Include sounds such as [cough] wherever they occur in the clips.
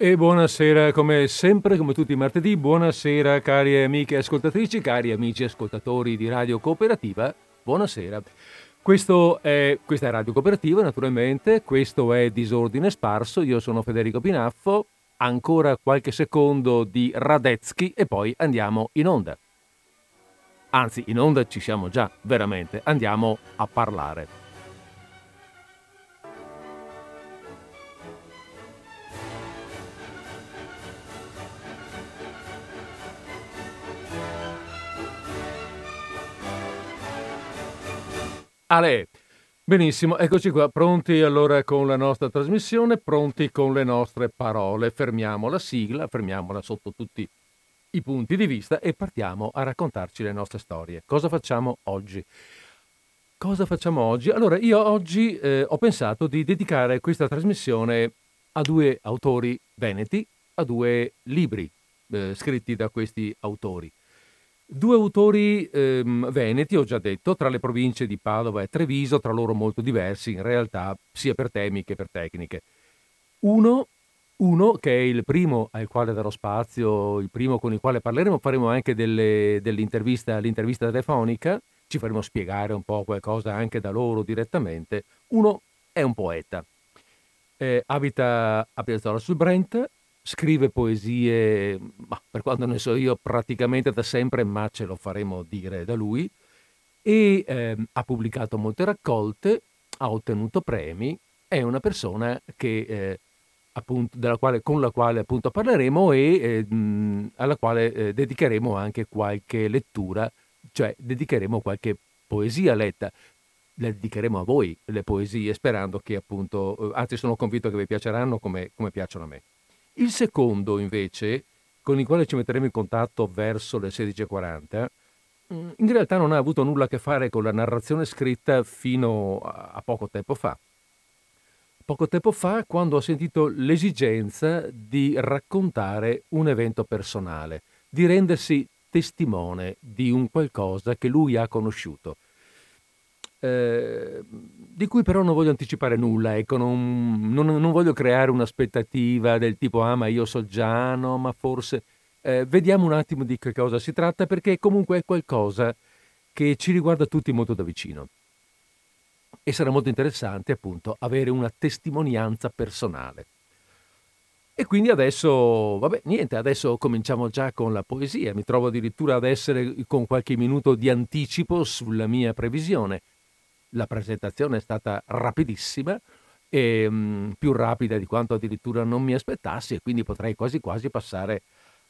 E buonasera, come sempre, come tutti i martedì, buonasera cari amiche ascoltatrici, cari amici ascoltatori di Radio Cooperativa, buonasera. Questo è, questa è Radio Cooperativa, naturalmente, questo è Disordine Sparso, io sono Federico Pinaffo, ancora qualche secondo di Radetzky e poi andiamo in onda. Anzi, in onda ci siamo già, veramente, andiamo a parlare. Ale, benissimo, eccoci qua, pronti allora con la nostra trasmissione, pronti con le nostre parole. Fermiamo la sigla, fermiamola sotto tutti i punti di vista e partiamo a raccontarci le nostre storie. Cosa facciamo oggi? Cosa facciamo oggi? Allora, io oggi eh, ho pensato di dedicare questa trasmissione a due autori veneti, a due libri eh, scritti da questi autori. Due autori ehm, veneti, ho già detto, tra le province di Padova e Treviso, tra loro molto diversi in realtà, sia per temi che per tecniche. Uno, uno che è il primo al quale darò spazio, il primo con il quale parleremo, faremo anche delle, dell'intervista, l'intervista telefonica, ci faremo spiegare un po' qualcosa anche da loro direttamente. Uno è un poeta, eh, abita a Piazzola sul Brent, scrive poesie, ma per quanto ne so io, praticamente da sempre, ma ce lo faremo dire da lui, e eh, ha pubblicato molte raccolte, ha ottenuto premi, è una persona che, eh, appunto, quale, con la quale appunto parleremo e eh, alla quale eh, dedicheremo anche qualche lettura, cioè dedicheremo qualche poesia letta. Le dedicheremo a voi le poesie, sperando che appunto, eh, anzi sono convinto che vi piaceranno come, come piacciono a me. Il secondo, invece, con il quale ci metteremo in contatto verso le 16.40, mm, in realtà non ha avuto nulla a che fare con la narrazione scritta fino a poco tempo fa. Poco tempo fa, quando ho sentito l'esigenza di raccontare un evento personale, di rendersi testimone di un qualcosa che lui ha conosciuto eh, di cui però non voglio anticipare nulla, ecco, non, non, non, voglio creare un'aspettativa del tipo ah ma io so già, no, ma forse eh, vediamo un attimo di che cosa si tratta perché comunque è qualcosa che ci riguarda tutti molto da vicino e sarà molto interessante appunto avere una testimonianza personale. E quindi adesso, vabbè, niente, adesso cominciamo già con la poesia. Mi trovo addirittura ad essere con qualche minuto di anticipo sulla mia previsione la presentazione è stata rapidissima e mh, mm, più rapida di quanto addirittura non mi aspettassi e quindi potrei quasi quasi passare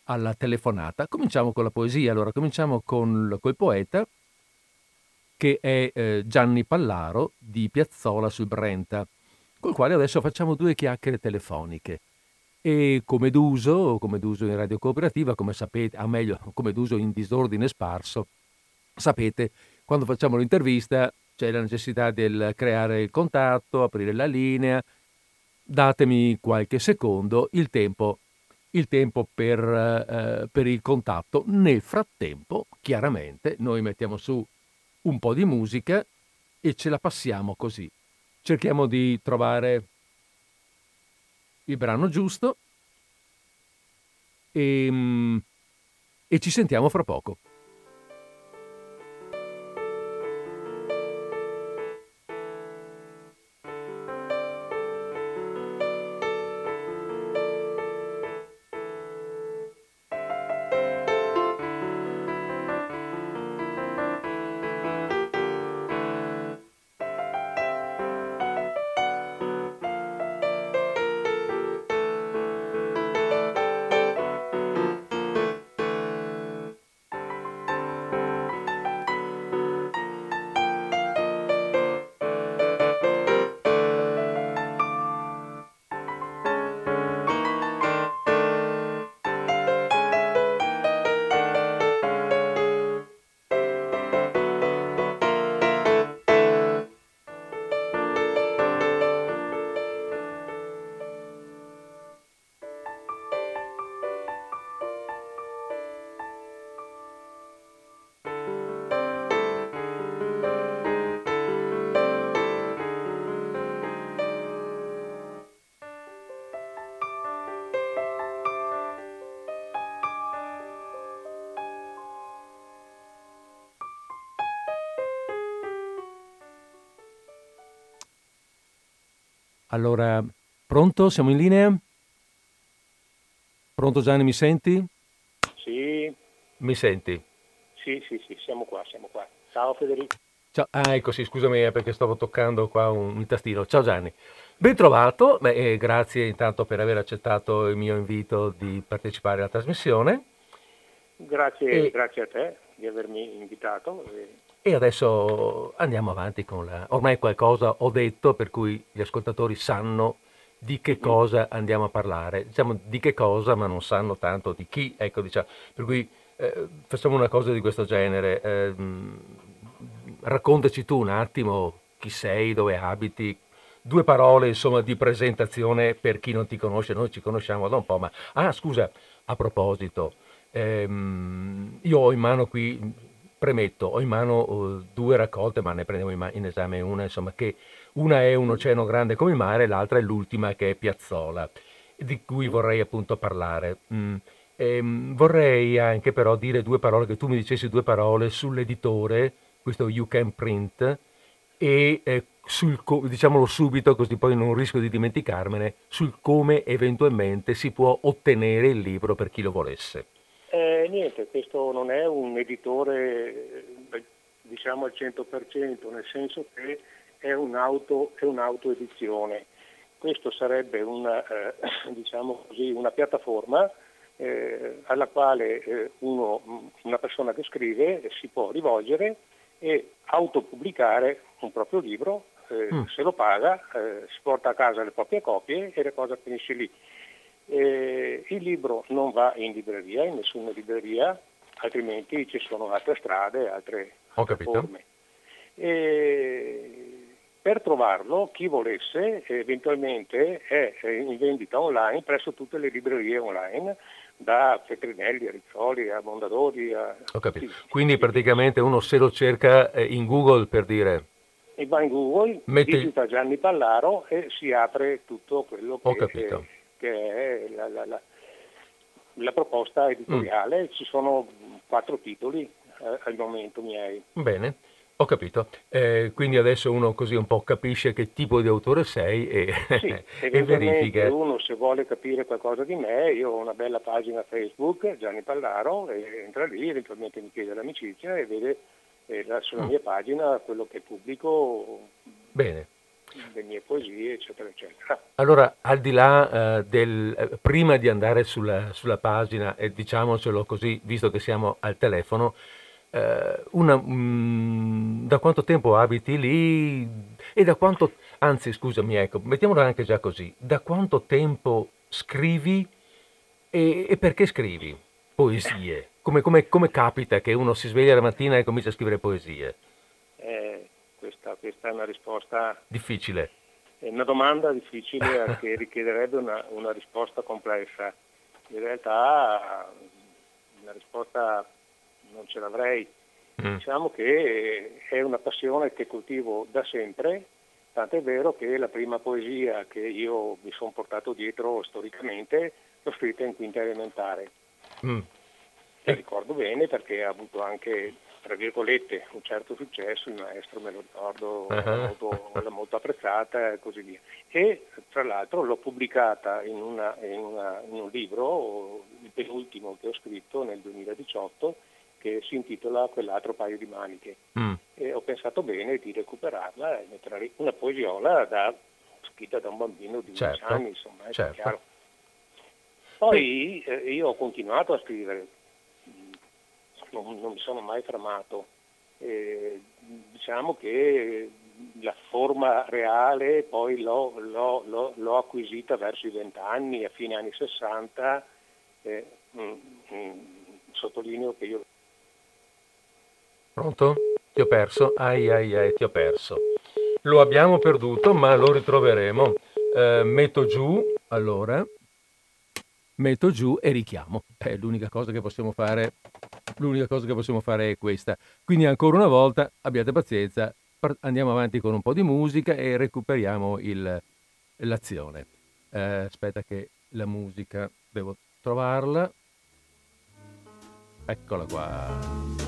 alla telefonata. Cominciamo con la poesia, allora cominciamo con il poeta che è eh, Gianni Pallaro di Piazzola sul Brenta, col quale adesso facciamo due chiacchiere telefoniche. E come d'uso, come d'uso in radio cooperativa, come sapete, a meglio, come d'uso in disordine sparso, sapete, quando facciamo l'intervista c'è la necessità del creare il contatto, aprire la linea. Datemi qualche secondo, il tempo, il tempo per, eh, per il contatto. Nel frattempo, chiaramente, noi mettiamo su un po' di musica e ce la passiamo così. Cerchiamo di trovare il brano giusto e, mm, e ci sentiamo fra poco. Allora, pronto? Siamo in linea? Pronto Gianni, mi senti? Sì. Mi senti? Sì, sì, sì, siamo qua, siamo qua. Ciao Federico. Ciao, ah, ecco sì, scusami eh, perché stavo toccando qua un, un tastino. Ciao Gianni. Ben trovato, Beh, grazie intanto per aver accettato il mio invito di partecipare alla trasmissione. Grazie, e, grazie a te di avermi invitato. E adesso andiamo avanti con la... Ormai qualcosa ho detto per cui gli ascoltatori sanno di che cosa andiamo a parlare. Diciamo di che cosa, ma non sanno tanto di chi. Ecco, diciamo. Per cui eh, facciamo una cosa di questo genere. Eh, raccontaci tu un attimo chi sei, dove abiti, due parole insomma di presentazione per chi non ti conosce, noi ci conosciamo da un po', ma ah scusa, a proposito, ehm, io ho in mano qui, premetto, ho in mano uh, due raccolte, ma ne prendiamo in, in, esame una, insomma, che una è un oceano grande come il mare, l'altra è l'ultima che è Piazzola, di cui vorrei appunto parlare. Mm. Ehm, vorrei anche però dire due parole, che tu mi dicessi due parole sull'editore, questo You Can Print, e eh, sul, diciamolo subito così poi non rischio di dimenticarmene, sul come eventualmente si può ottenere il libro per chi lo volesse. Eh, niente, questo non è un editore eh, diciamo al 100%, nel senso che è, un'auto, è un'autoedizione. Questo sarebbe una, eh, [coughs] diciamo così, una piattaforma eh, alla quale eh, uno, una persona che scrive si può rivolgere e autopubblicare un proprio libro, eh, mm. se lo paga, eh, si porta a casa le proprie copie e la cosa finisce lì. Eh, il libro non va in libreria, in nessuna libreria, altrimenti ci sono altre strade, altre, altre forme. E per trovarlo, chi volesse, eventualmente è in vendita online presso tutte le librerie online, da Petrinelli a Rizzoli a Mondadori. A... Ho capito. Quindi praticamente uno se lo cerca eh, in Google per dire... E va in Google, Mette... digita Gianni Pallaro e si apre tutto quello che, è, che è la, la, la, la, proposta editoriale. Mm. Ci sono quattro titoli eh, al momento miei. Bene. Ho capito, eh, quindi adesso uno così un po' capisce che tipo di autore sei e, sì, [laughs] e verifica. Uno se vuole capire qualcosa di me, io ho una bella pagina Facebook, Gianni Pallaro, e entra lì, eventualmente mi chiede l'amicizia e vede eh, sulla mm. mia pagina quello che pubblico. Bene le mie poesie, eccetera, eccetera. Allora, al di là eh, del... Eh, prima di andare sulla, sulla pagina, e diciamocelo così, visto che siamo al telefono, eh, una, mm, da quanto tempo abiti lì e da quanto, anzi scusami, ecco, mettiamolo anche già così, da quanto tempo scrivi e, e perché scrivi poesie? Come, come, come, capita che uno si sveglia la mattina e comincia a scrivere poesie? Eh, questa, questa, è una risposta... Difficile. È una domanda difficile [laughs] che richiederebbe una, una risposta complessa. In realtà una risposta non ce l'avrei. Mm. Diciamo che è una passione che coltivo da sempre, tant'è vero che la prima poesia che io mi sono portato dietro storicamente l'ho scritta in quinta elementare. Mm. E ricordo bene perché ha avuto anche, tra virgolette, un certo successo, il maestro me lo ricordo, [laughs] uh-huh. l'ha, molto, apprezzata e così via. E tra l'altro l'ho pubblicata in, una, in, una, in un libro, il penultimo che ho scritto nel 2018, che si intitola Quell'altro paio di maniche. Mm. E ho pensato bene di recuperarla e metterla lì. Una poesiola da, scritta da un bambino di 11 certo. anni, insomma, è certo. chiaro. Poi eh, io ho continuato a scrivere, non, non mi sono mai fermato. Eh, diciamo che la forma reale poi l'ho, l'ho, l'ho, l'ho acquisita verso i vent'anni, a fine anni 60. Eh, mm, mm, sottolineo che io Pronto? Ti ho perso? Ai ai ai, ti ho perso. Lo abbiamo perduto, ma lo ritroveremo. Eh, metto giù, allora, metto giù e richiamo. È l'unica cosa che possiamo fare. L'unica cosa che possiamo fare è questa. Quindi ancora una volta, abbiate pazienza, andiamo avanti con un po' di musica e recuperiamo il, l'azione. Eh, aspetta che la musica devo trovarla. Eccola qua.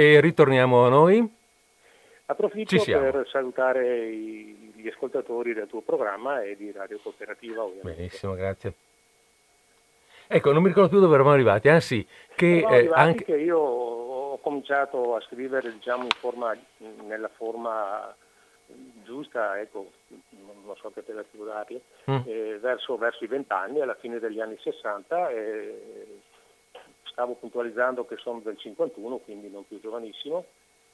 E ritorniamo a noi. Approfitto per salutare i, gli ascoltatori del tuo programma e di Radio Cooperativa ovviamente. Benissimo, grazie. Ecco, non mi ricordo più dove eravamo arrivati. Ah sì, che eh, anche... che io ho cominciato a scrivere diciamo forma, nella forma giusta, ecco, non so che te darle, mm. eh, verso, verso, i vent'anni, alla fine degli anni 60, eh, stavo puntualizzando che sono del 51, quindi non più giovanissimo,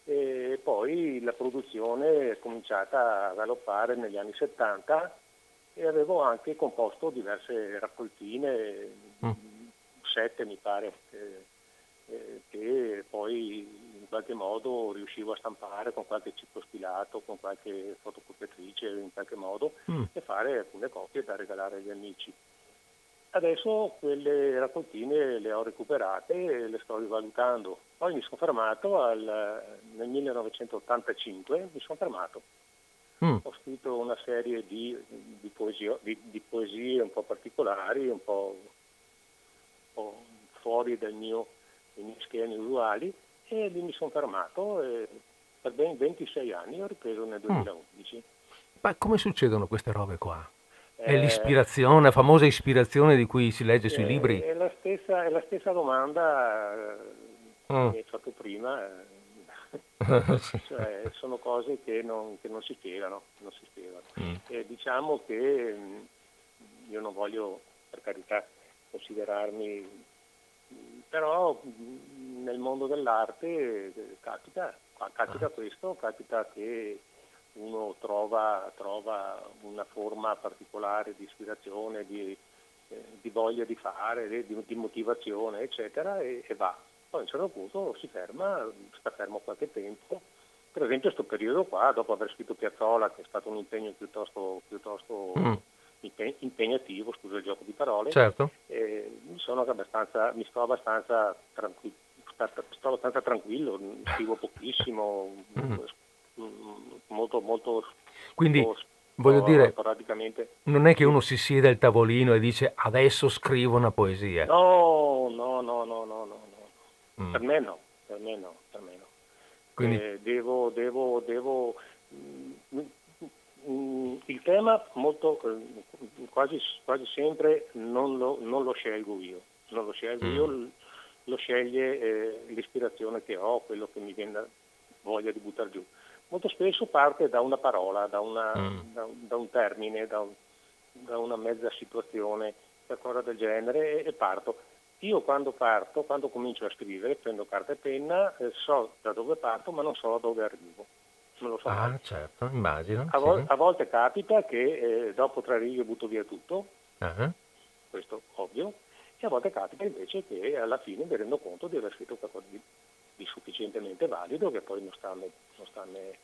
e poi la produzione è cominciata a galoppare negli anni 70 e avevo anche composto diverse raccoltine, mm. sette mi pare, eh, eh, che poi in qualche modo riuscivo a stampare con qualche ciclo stilato, con qualche fotocopiatrice in qualche modo mm. e fare alcune copie da regalare agli amici. Adesso quelle raccoltine le ho recuperate e le sto rivalutando. Poi mi sono fermato al, nel 1985, mi sono fermato. Mm. Ho scritto una serie di, di, poesie, di, di, poesie, un po' particolari, un po', un po fuori dai miei schemi usuali e lì mi sono fermato e per ben 26 anni ho ripreso nel 2011. Mm. Ma come succedono queste robe qua? È eh, l'ispirazione, la famosa ispirazione di cui si legge sui è, libri? È la stessa, è la stessa domanda eh, che mm. mi hai fatto prima. [laughs] cioè, sono cose che non, che non, si spiegano. Non si spiegano. Mm. E diciamo che mm, io non voglio, per carità, considerarmi, però nel mondo dell'arte eh, capita, capita ah. questo, capita che uno trova, trova una forma particolare di ispirazione, di, eh, di voglia di fare, di, di motivazione, eccetera, e, e, va. Poi a un certo punto si ferma, sta fermo qualche tempo. Per esempio questo periodo qua, dopo aver scritto Piazzola, che è stato un impegno piuttosto, piuttosto mm. impegnativo, scusa il gioco di parole, certo. eh, mi, mi, sto abbastanza tranquillo, sto abbastanza tranquillo, [laughs] scrivo pochissimo, mm molto, molto Quindi molto, voglio dire, non è che uno si siede al tavolino e dice adesso scrivo una poesia. No, no, no, no, no, no. Mm. Per me no, per me no, per me no. Quindi... Eh, devo, devo, devo... Mm, mm, il tema molto, eh, quasi, quasi sempre non lo, non lo, scelgo io, non lo scelgo mm. io, lo sceglie eh, l'ispirazione che ho, quello che mi viene voglia di buttare giù molto spesso parte da una parola, da, una, mm. da, da un termine, da, un, da, una mezza situazione, qualcosa del genere e, e, parto. Io quando parto, quando comincio a scrivere, prendo carta e penna, eh, so da dove parto ma non so da dove arrivo. Non lo so. Ah, mai. certo, immagino. A, vol- sì. a, volte capita che eh, dopo tre righe butto via tutto, uh-huh. questo ovvio, e a volte capita invece che alla fine mi rendo conto di aver scritto qualcosa di di sufficientemente valido che poi non sta a me, non sta a me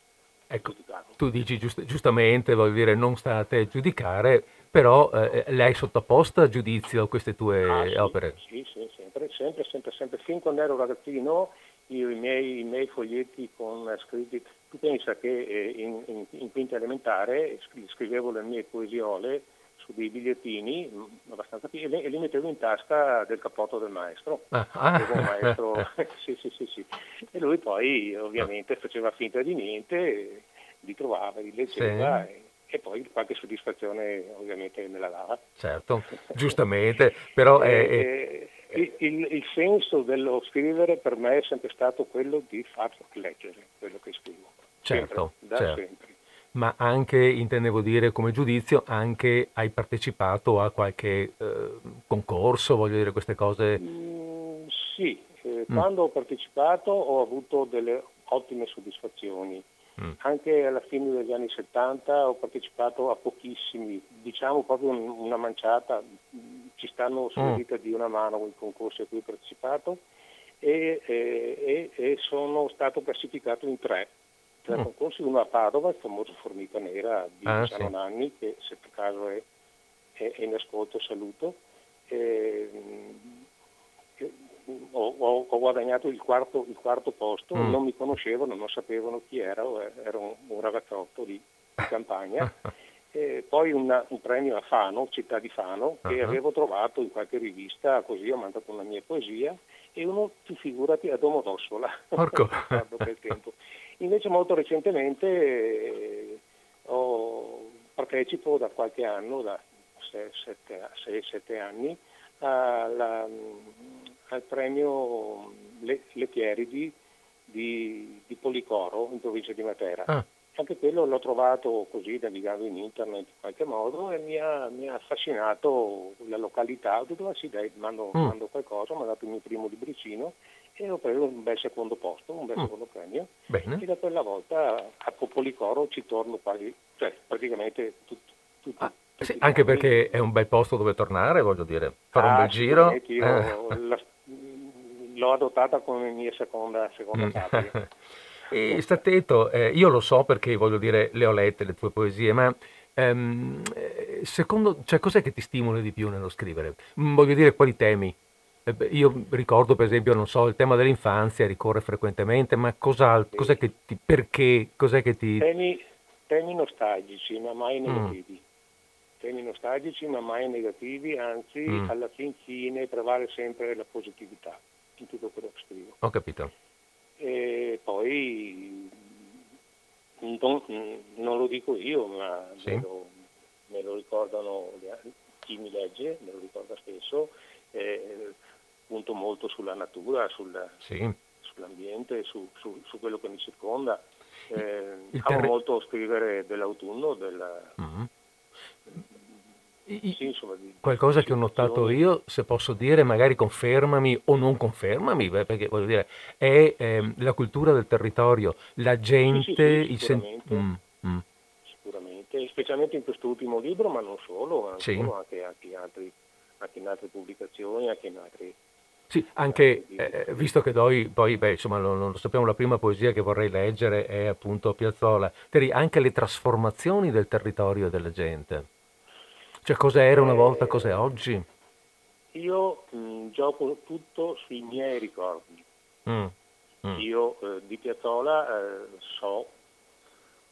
ecco, tu dici giust- giustamente, voglio dire, non state a giudicare, però eh, le hai sottoposto a giudizio queste tue ah, sì, opere? Sì, sì, sempre, sempre, sempre, sempre. Fin quando ero ragazzino, io i miei, i miei foglietti con scritti, tu pensa che eh, in, in, in, quinta elementare scrivevo le mie poesiole su dei bigliettini mm, abbastanza piccoli e li mettevo in tasca del cappotto del maestro. Ah, ah. Maestro [laughs] [laughs] sì, sì, sì, sì. E lui poi ovviamente faceva finta di niente, li trovava, li leggeva e, e, poi qualche soddisfazione ovviamente me la dava. Certo, giustamente, però... è, è... Il, il, il, senso dello scrivere per me è sempre stato quello di far leggere quello che scrivo. Certo, sempre, da certo. sempre ma anche, intendevo dire come giudizio, anche hai partecipato a qualche eh, concorso, voglio dire queste cose? Mm, sì, eh, mm. quando ho partecipato ho avuto delle ottime soddisfazioni. Mm. Anche alla fine degli anni 70 ho partecipato a pochissimi, diciamo proprio una manciata, ci stanno sulle mm. dita di una mano i concorsi a cui ho partecipato e, e, e sono stato classificato in tre tre mm. concorsi, uno a Padova, il famoso Formica Nera di ah, Luciano sì. Nanni, che se per caso è, è, è in ascolto saluto. E, ho, ho, ho, guadagnato il quarto, il quarto posto, mm. non mi conoscevano, non sapevano chi ero, ero un, ragazzotto di, di [laughs] campagna. [laughs] E poi una, un premio a Fano, città di Fano, che uh-huh. avevo trovato in qualche rivista, così ho mandato una mia poesia e uno, tu figurati, a Domodossola. Porco. [laughs] Invece molto recentemente eh, ho, partecipo da qualche anno, da 6-7 anni, alla, al premio Le, di, di, Policoro in provincia di Matera. Ah. Anche quello l'ho trovato così navigando in internet in qualche modo e mi ha, mi ha affascinato la località. Ho detto, ah sì dai, mando, mm. mando qualcosa, mi ha dato il mio primo libricino e ho preso un bel secondo posto, un bel mm. secondo premio. Bene. E da quella volta a Popolicoro ci torno quasi, cioè praticamente tutto. tutto ah, sì, anche perché è un bel posto dove tornare, voglio dire, fare ah, un bel giro. Io eh. la, l'ho adottata come mia seconda, seconda mm. patria. [laughs] E sta attento, eh, io lo so perché voglio dire, le ho lette le tue poesie, ma ehm, eh, secondo, cioè, cos'è che ti stimola di più nello scrivere? Mm, voglio dire, quali temi? Eh, io ricordo per esempio, non so, il tema dell'infanzia ricorre frequentemente, ma cos'è che ti, perché, cos'è che ti... Temi, temi nostalgici, ma mai mm. negativi. Mm. Temi nostalgici, ma mai negativi, anzi, mm. alla fin fine prevale sempre la positività in tutto quello che scrivo. Ho capito e poi non, non lo dico io, ma sì. me, lo, me, lo, ricordano chi mi legge, me lo ricorda spesso, eh, punto molto sulla natura, sul, sì. sull'ambiente, su, su, su, quello che mi circonda. Eh, terre... Amo molto scrivere dell'autunno, della, mm-hmm. Sì, insomma, di, Qualcosa di che ho notato io, se posso dire, magari confermami o non confermami, perché voglio dire, è eh, la cultura del territorio, la gente, sì, il sentimento. Mm, mm. Sicuramente, specialmente in quest'ultimo libro, ma non solo, anche, anche, anche, altri, anche in altre pubblicazioni, anche in altri sì, anche eh, visto che noi poi, beh, insomma, lo, lo, sappiamo, la prima poesia che vorrei leggere è appunto Piazzola, anche le trasformazioni del territorio e della gente. Cioè cosa era una volta, cos'è oggi? Io mh, gioco tutto sui miei ricordi. Mm. Mm. Io eh, di Piazzola eh, so,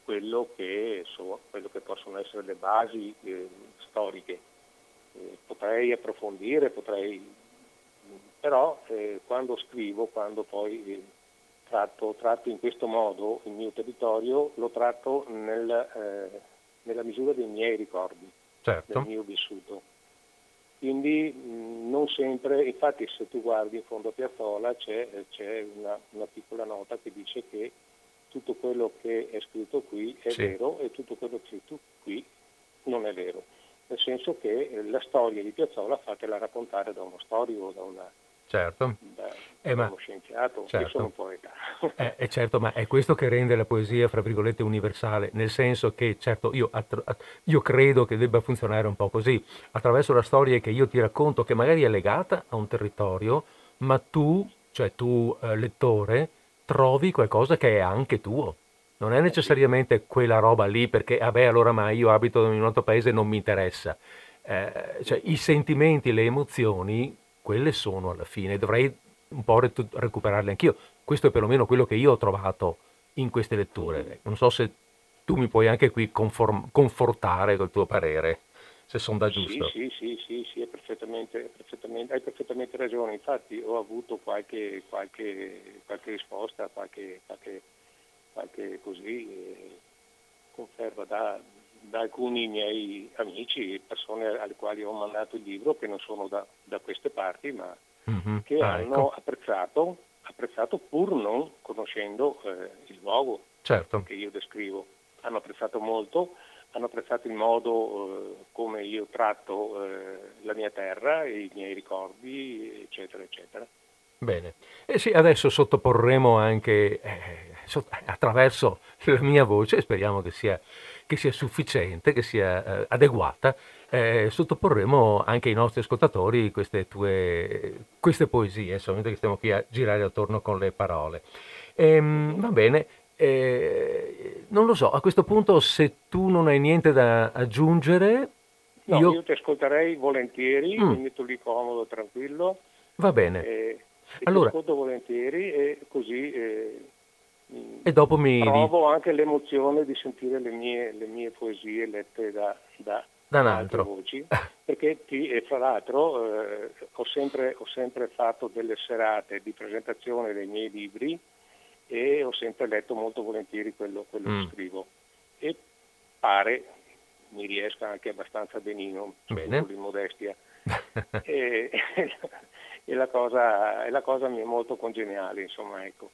quello che so quello che possono essere le basi eh, storiche. Eh, potrei approfondire, potrei... però eh, quando scrivo, quando poi eh, tratto, tratto, in questo modo il mio territorio, lo tratto nel, nella misura dei miei ricordi certo. del mio vissuto. Quindi mh, non sempre, infatti se tu guardi in fondo a Piazzola c'è, c'è una, una, piccola nota che dice che tutto quello che è scritto qui è sì. vero e tutto quello che è scritto qui non è vero. Nel senso che la storia di Piazzola fatela raccontare da uno storico, da una, certo. eh, ma, scienziato, certo. io sono un poeta. [laughs] eh, eh, certo, ma è questo che rende la poesia, fra virgolette, universale, nel senso che, certo, io, attra- io credo che debba funzionare un po' così, attraverso la storia che io ti racconto, che magari è legata a un territorio, ma tu, cioè tu eh, lettore, trovi qualcosa che è anche tuo. Non è necessariamente quella roba lì perché, vabbè, allora ma io abito in un altro paese e non mi interessa. Eh, cioè, i sentimenti, le emozioni quelle sono alla fine, dovrei un po' recuperarle anch'io. Questo è perlomeno quello che io ho trovato in queste letture. Non so se tu mi puoi anche qui conform- confortare col tuo parere, se sono da giusto. Sì, sì, sì, sì, perfettamente, perfettamente, hai perfettamente ragione. Infatti ho avuto qualche, qualche, qualche risposta, qualche, qualche, qualche così, eh, conferma da, da alcuni miei amici, persone alle quali ho mandato il libro, che non sono da, da queste parti, ma mm-hmm. che ah, hanno ecco. apprezzato, apprezzato, pur non conoscendo eh, il luogo certo. che io descrivo. Hanno apprezzato molto, hanno apprezzato il modo eh, come io tratto eh, la mia terra, i miei ricordi, eccetera, eccetera. Bene, e sì, adesso sottoporremo anche eh, attraverso la mia voce, speriamo che sia che sia sufficiente, che sia eh, adeguata, eh, sottoporremo anche ai nostri ascoltatori queste tue queste poesie, insomma, che stiamo qui a girare attorno con le parole. Ehm, va bene, eh, non lo so, a questo punto se tu non hai niente da aggiungere... No, io, io ti ascolterei volentieri, mm. mi metto lì comodo, tranquillo. Va bene. Eh, allora, ti ascolto volentieri e così eh, e dopo mi... Provo anche l'emozione di sentire le mie, le mie poesie lette da, da, da un altro. voci, [laughs] perché ti, e fra l'altro eh, ho, sempre, ho, sempre, fatto delle serate di presentazione dei miei libri e ho sempre letto molto volentieri quello, quello mm. che scrivo e pare mi riesca anche abbastanza benino, Bene. in modestia. [laughs] e, [laughs] e, la cosa, e la cosa mi è molto congeniale, insomma, ecco.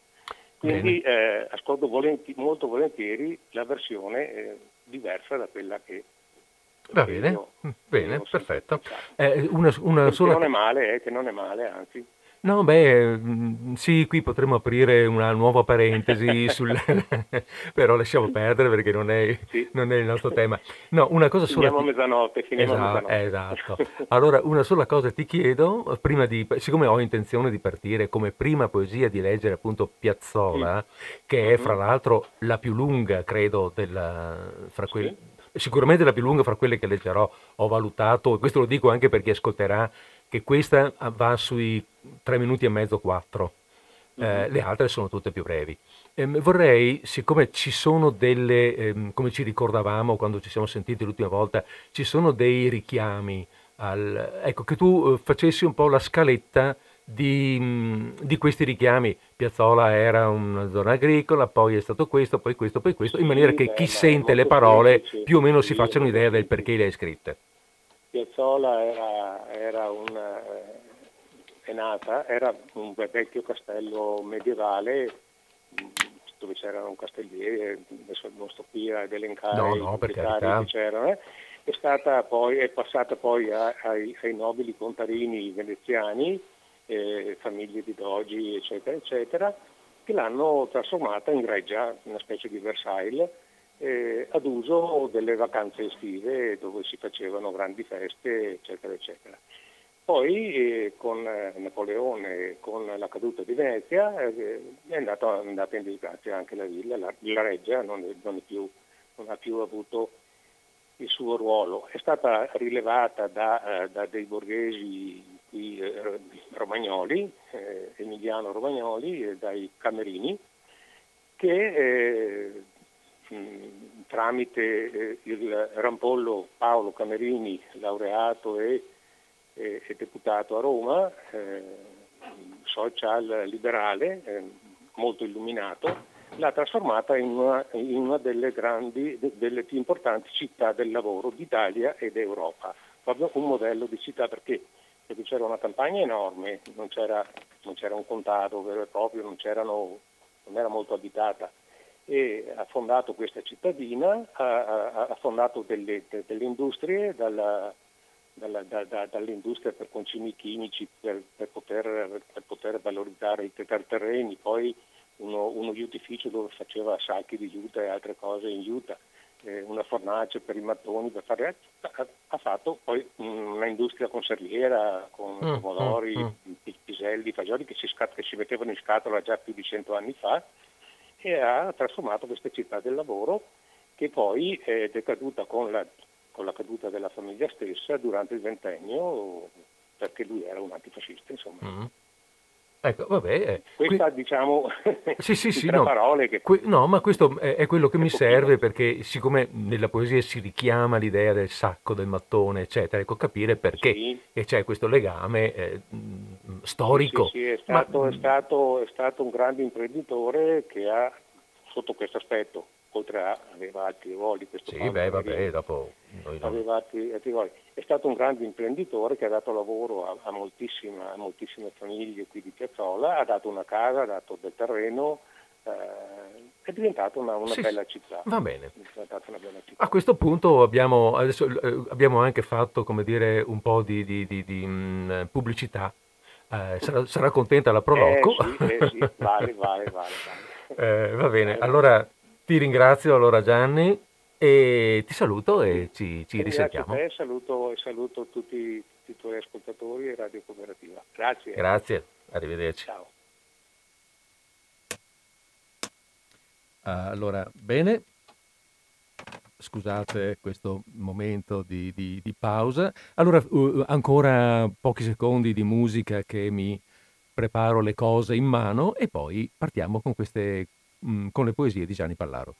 Quindi eh, ascolto volenti, molto volentieri la versione eh, diversa da quella che Va bene, io, bene, io perfetto. Eh, una, una sola... non è male, eh, che non è male, anzi. No, beh, mm, sì, qui potremmo aprire una nuova parentesi, [laughs] sul... [laughs] però lasciamo perdere perché non è, sì. non è, il nostro tema. No, una cosa sola... Finiamo a mezzanotte, finiamo esatto, mezzanotte. Esatto. Allora, una sola cosa ti chiedo, prima di... siccome ho intenzione di partire come prima poesia di leggere appunto Piazzola, sì. che è fra mm-hmm. l'altro la più lunga, credo, della... fra quelli... Sì sicuramente la più lunga fra quelle che leggerò, ho valutato, e questo lo dico anche per chi ascolterà, che questa va sui 3 minuti e mezzo, 4. Eh, mm-hmm. le altre sono tutte più brevi. Eh, vorrei, siccome ci sono delle, eh, come ci ricordavamo quando ci siamo sentiti l'ultima volta, ci sono dei richiami, al, ecco, che tu eh, facessi un po' la scaletta di, di, questi richiami. Piazzola era una zona agricola, poi è stato questo, poi questo, poi questo, in maniera che chi sente le parole più o meno si faccia un'idea del perché le hai scritte. Piazzola era, era un, eh, è nata, era un vecchio castello medievale dove c'era un castelliere, adesso non sto qui ad elencare no, no, i che c'erano, eh. è, stata poi, è passata poi ai, ai nobili contarini veneziani eh, famiglie di dogi, eccetera, eccetera, che l'hanno trasformata in reggia, una specie di Versailles, eh, ad uso delle vacanze estive dove si facevano grandi feste, eccetera, eccetera. Poi eh, con eh, Napoleone, con la caduta di Venezia, eh, è, andata, è, in disgrazia anche la villa, la, la reggia non, è, non, più, non, ha più avuto il suo ruolo. È stata rilevata da, eh, da dei borghesi qui eh, romagnoli, eh, Emiliano Romagnoli dai Camerini, che mh, tramite il rampollo Paolo Camerini, laureato e, e, e deputato a Roma, eh, social liberale, eh, molto illuminato, l'ha trasformata in una, in una delle, grandi, delle più importanti città del lavoro d'Italia e d'Europa. Proprio un modello di città perché perché c'era una campagna enorme, non c'era, non c'era un contato vero e proprio, non, non, era molto abitata e ha fondato questa cittadina, ha, ha fondato delle, delle industrie, dalla, dalla, da, da, dall'industria per concimi chimici per, per, poter, per, poter, valorizzare i terreni, poi uno, uno justificio dove faceva sacchi di juta e altre cose in juta eh, una fornace per i mattoni, per fare, ha, ha fatto poi una industria conserviera con mm, pomodori, mm, mm. piselli, fagioli che si, che si mettevano in scatola già più di cento anni fa e ha trasformato questa città del lavoro che poi è decaduta con la, con la caduta della famiglia stessa durante il ventennio perché lui era un antifascista insomma. Mm. Ecco, vabbè. Eh, Questa, qui... diciamo, [laughs] sì, sì, [laughs] sì, no. parole che... Que... no, ma questo è, è quello che mi serve perché siccome nella poesia si richiama l'idea del sacco, del mattone, eccetera, ecco, capire perché sì. e c'è questo legame eh, storico. Sì, sì, è, stato, ma... è, stato, è stato un grande imprenditore che ha, sotto questo aspetto, oltre aveva altri ruoli. Questo sì, beh, vabbè, dopo... Aveva altri, altri ruoli. È stato un grande imprenditore che ha dato lavoro a, a, moltissime, a moltissime famiglie qui di Piazzola, ha dato una casa, ha dato del terreno, eh, è diventata una, una, sì, bella città. Va bene. A questo punto abbiamo, adesso, eh, abbiamo, anche fatto come dire, un po' di, di, di, di mh, mm, pubblicità. Eh, sarà, sarà, contenta la Proloco. Eh, sì, eh, sì, vale, vale, vale. vale. [laughs] Eh, va bene, allora ti ringrazio allora Gianni e ti saluto e ci, ci risentiamo. Grazie a te, saluto, saluto tutti, tutti i tuoi ascoltatori e Radio Cooperativa. Grazie. Grazie, arrivederci. Ciao. Allora, bene, scusate questo momento di, di, di pausa. Allora, uh, ancora pochi secondi di musica che mi preparo le cose in mano e poi partiamo con queste con le poesie di Gianni Pallaro.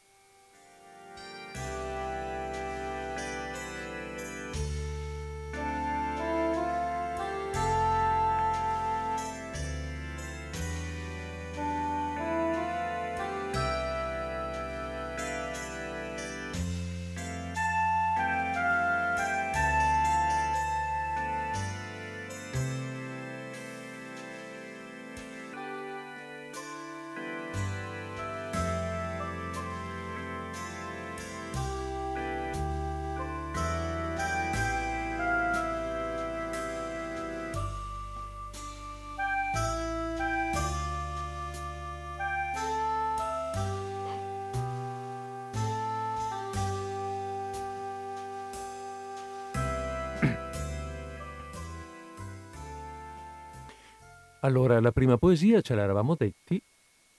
Allora, la prima poesia, ce l'eravamo detti,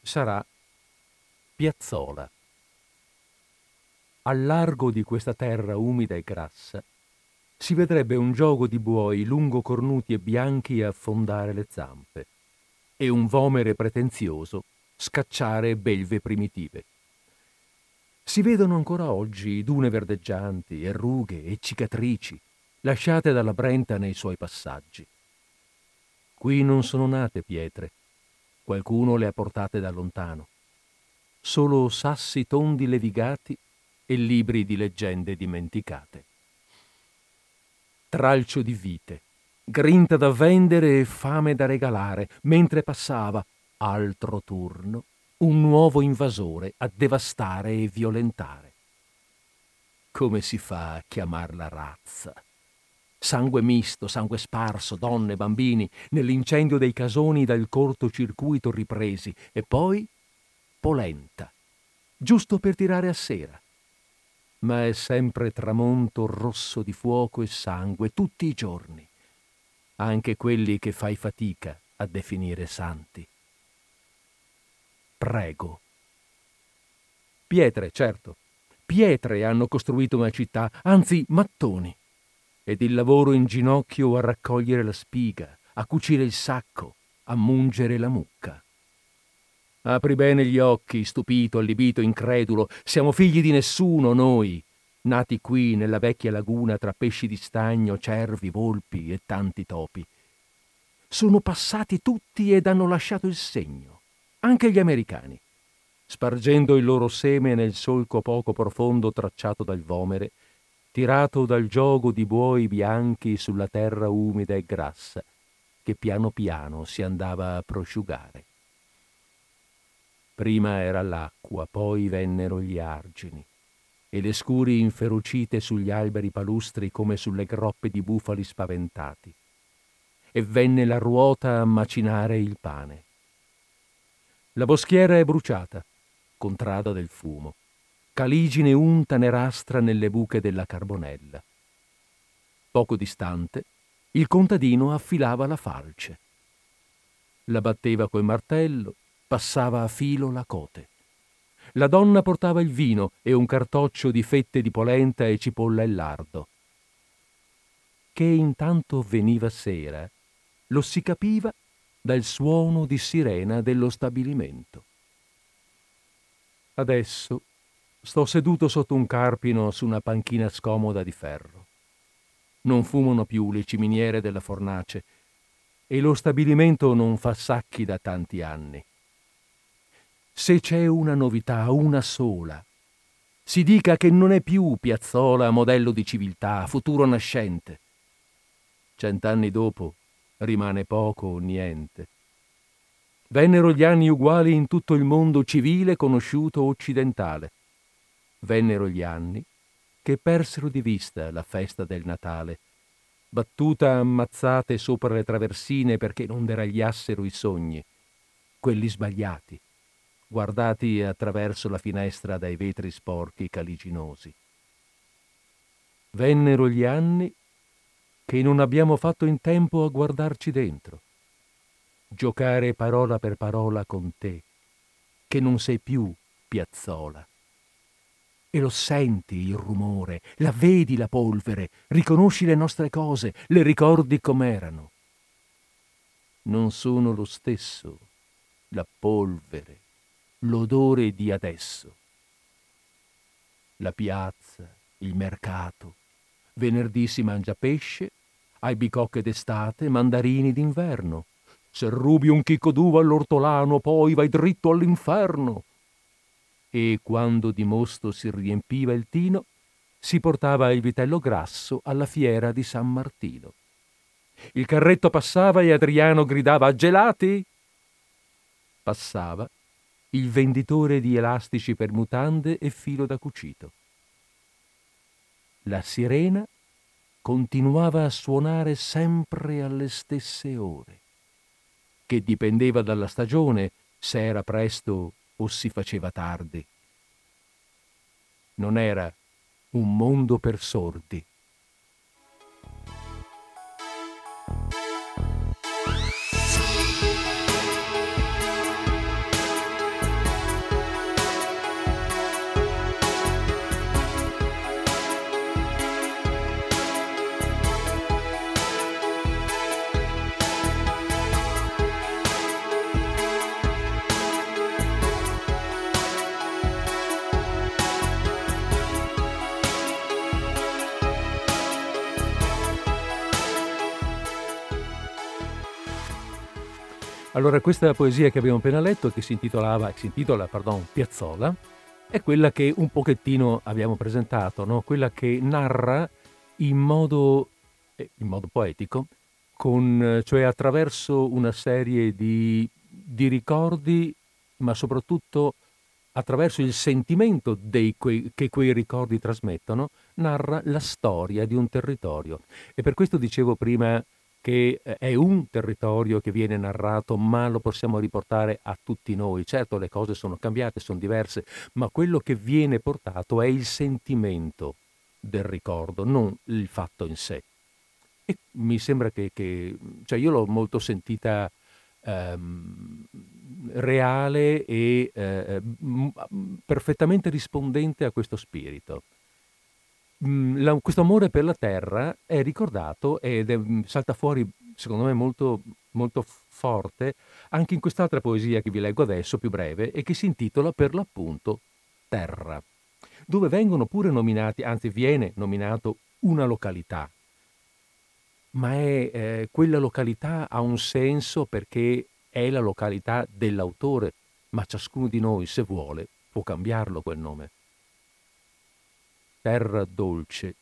sarà Piazzola. Al largo di questa terra umida e grassa si vedrebbe un gioco di buoi lungo cornuti e bianchi affondare le zampe e un vomere pretenzioso scacciare belve primitive. Si vedono ancora oggi dune verdeggianti e rughe e cicatrici lasciate dalla Brenta nei suoi passaggi. Qui non sono nate pietre, qualcuno le ha portate da lontano, solo sassi tondi levigati e libri di leggende dimenticate. Tralcio di vite, grinta da vendere e fame da regalare, mentre passava, altro turno, un nuovo invasore a devastare e violentare. Come si fa a chiamarla razza? Sangue misto, sangue sparso, donne, bambini, nell'incendio dei casoni dal cortocircuito ripresi, e poi polenta, giusto per tirare a sera. Ma è sempre tramonto rosso di fuoco e sangue tutti i giorni, anche quelli che fai fatica a definire santi. Prego. Pietre, certo. Pietre hanno costruito una città, anzi mattoni ed il lavoro in ginocchio a raccogliere la spiga, a cucire il sacco, a mungere la mucca. Apri bene gli occhi, stupito, allibito, incredulo. Siamo figli di nessuno noi, nati qui nella vecchia laguna tra pesci di stagno, cervi, volpi e tanti topi. Sono passati tutti ed hanno lasciato il segno, anche gli americani. Spargendo il loro seme nel solco poco profondo tracciato dal vomere, tirato dal gioco di buoi bianchi sulla terra umida e grassa, che piano piano si andava a prosciugare. Prima era l'acqua, poi vennero gli argini, e le scuri inferocite sugli alberi palustri come sulle groppe di bufali spaventati, e venne la ruota a macinare il pane. La boschiera è bruciata, contrada del fumo caligine unta nerastra nelle buche della carbonella. Poco distante, il contadino affilava la falce. La batteva col martello, passava a filo la cote. La donna portava il vino e un cartoccio di fette di polenta e cipolla e lardo. Che intanto veniva sera, lo si capiva dal suono di sirena dello stabilimento. Adesso Sto seduto sotto un carpino su una panchina scomoda di ferro. Non fumano più le ciminiere della fornace e lo stabilimento non fa sacchi da tanti anni. Se c'è una novità, una sola, si dica che non è più Piazzola modello di civiltà, futuro nascente. Cent'anni dopo rimane poco o niente. Vennero gli anni uguali in tutto il mondo civile conosciuto occidentale vennero gli anni che persero di vista la festa del Natale, battuta ammazzate sopra le traversine perché non deragliassero i sogni, quelli sbagliati, guardati attraverso la finestra dai vetri sporchi caliginosi. Vennero gli anni che non abbiamo fatto in tempo a guardarci dentro, giocare parola per parola con te, che non sei più piazzola e lo senti il rumore, la vedi la polvere, riconosci le nostre cose, le ricordi com'erano. Non sono lo stesso la polvere, l'odore di adesso. La piazza, il mercato, venerdì si mangia pesce, hai bicocche d'estate, mandarini d'inverno. Se rubi un chicco d'uva all'ortolano, poi vai dritto all'inferno e quando di mosto si riempiva il tino, si portava il vitello grasso alla fiera di San Martino. Il carretto passava e Adriano gridava gelati. Passava il venditore di elastici per mutande e filo da cucito. La sirena continuava a suonare sempre alle stesse ore, che dipendeva dalla stagione, se era presto o si faceva tardi. Non era un mondo per sordi. Allora, questa poesia che abbiamo appena letto, che si intitolava, si intitola, pardon, Piazzola, è quella che un pochettino abbiamo presentato, no? quella che narra in modo, eh, in modo poetico, con, cioè attraverso una serie di, di ricordi, ma soprattutto attraverso il sentimento quei, che quei ricordi trasmettono, narra la storia di un territorio. E per questo dicevo prima che eh, è un territorio che viene narrato, ma lo possiamo riportare a tutti noi. Certo le cose sono cambiate, sono diverse, ma quello che viene portato è il sentimento del ricordo, non il fatto in sé. E mi sembra che, che cioè io l'ho molto sentita ehm, reale e eh, perfettamente rispondente a questo spirito. Mm, la, questo amore per la terra è ricordato ed è, mm, salta fuori, secondo me, molto, molto forte anche in quest'altra poesia che vi leggo adesso, più breve, e che si intitola per l'appunto Terra, dove vengono pure nominati, anzi viene nominato una località, ma è, eh, quella località ha un senso perché è la località dell'autore, ma ciascuno di noi, se vuole, può cambiarlo quel nome terra dolce,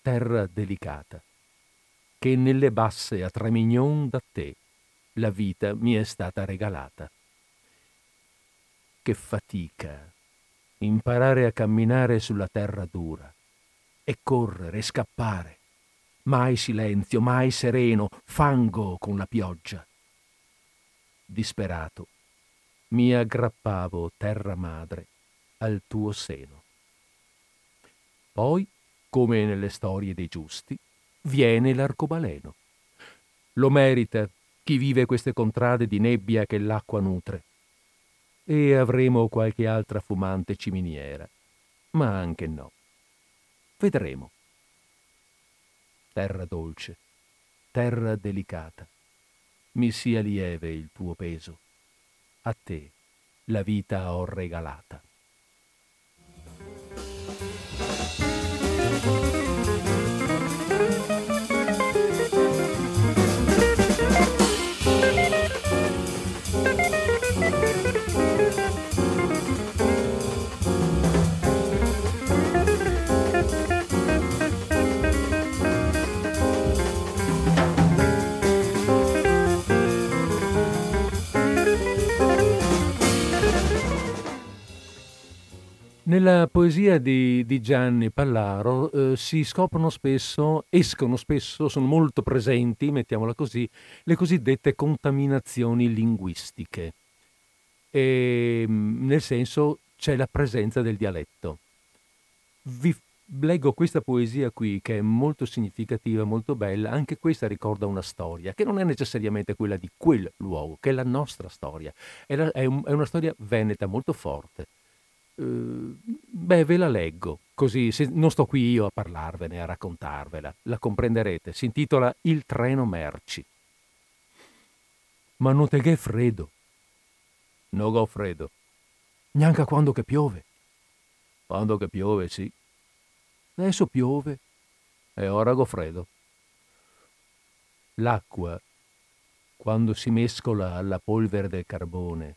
terra delicata, che nelle basse a Tremignon da te la vita mi è stata regalata. Che fatica imparare a camminare sulla terra dura e correre e scappare. Mai silenzio, mai sereno, fango con la pioggia. Disperato, mi aggrappavo, terra madre, al tuo seno. Poi, come nelle storie dei giusti, viene l'arcobaleno. Lo merita chi vive queste contrade di nebbia che l'acqua nutre. E avremo qualche altra fumante ciminiera, ma anche no. Vedremo. Terra dolce, terra delicata, mi sia lieve il tuo peso. A te la vita ho regalata. Nella poesia di, di Gianni Pallaro eh, si scoprono spesso, escono spesso, sono molto presenti, mettiamola così, le cosiddette contaminazioni linguistiche. E, mm, nel senso c'è la presenza del dialetto. Vi leggo questa poesia qui che è molto significativa, molto bella, anche questa ricorda una storia, che non è necessariamente quella di quel luogo, che è la nostra storia. È, la, è, un, è una storia veneta molto forte beh, ve la leggo, così non sto qui io a parlarvene, a raccontarvela, la comprenderete. Si intitola Il treno merci. Ma non te che freddo. Non ho freddo. Neanche quando che piove. Quando che piove, sì. Adesso piove e ora go freddo. L'acqua, quando si mescola alla polvere del carbone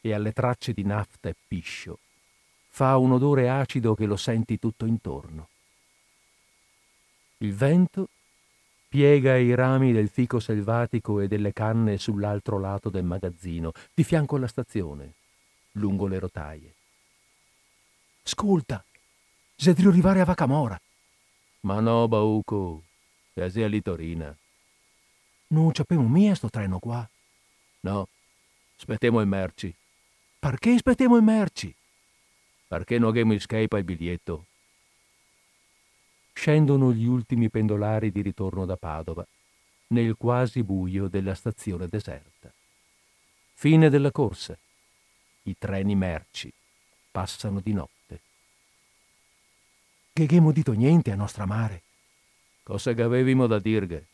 e alle tracce di nafta e piscio, fa un odore acido che lo senti tutto intorno. Il vento piega i rami del fico selvatico e delle canne sull'altro lato del magazzino, di fianco alla stazione, lungo le rotaie. Ascolta, se devo arrivare a Vacamora. Ma no, Bauco, se sei a Litorina. Non sappiamo mica sto treno qua. No, aspettiamo i merci. Perché aspettiamo i merci? Perché non mi scappa il biglietto? Scendono gli ultimi pendolari di ritorno da Padova, nel quasi buio della stazione deserta. Fine della corsa. I treni merci passano di notte. Che abbiamo dito niente a nostra mare. Cosa che avevimo da dirghe?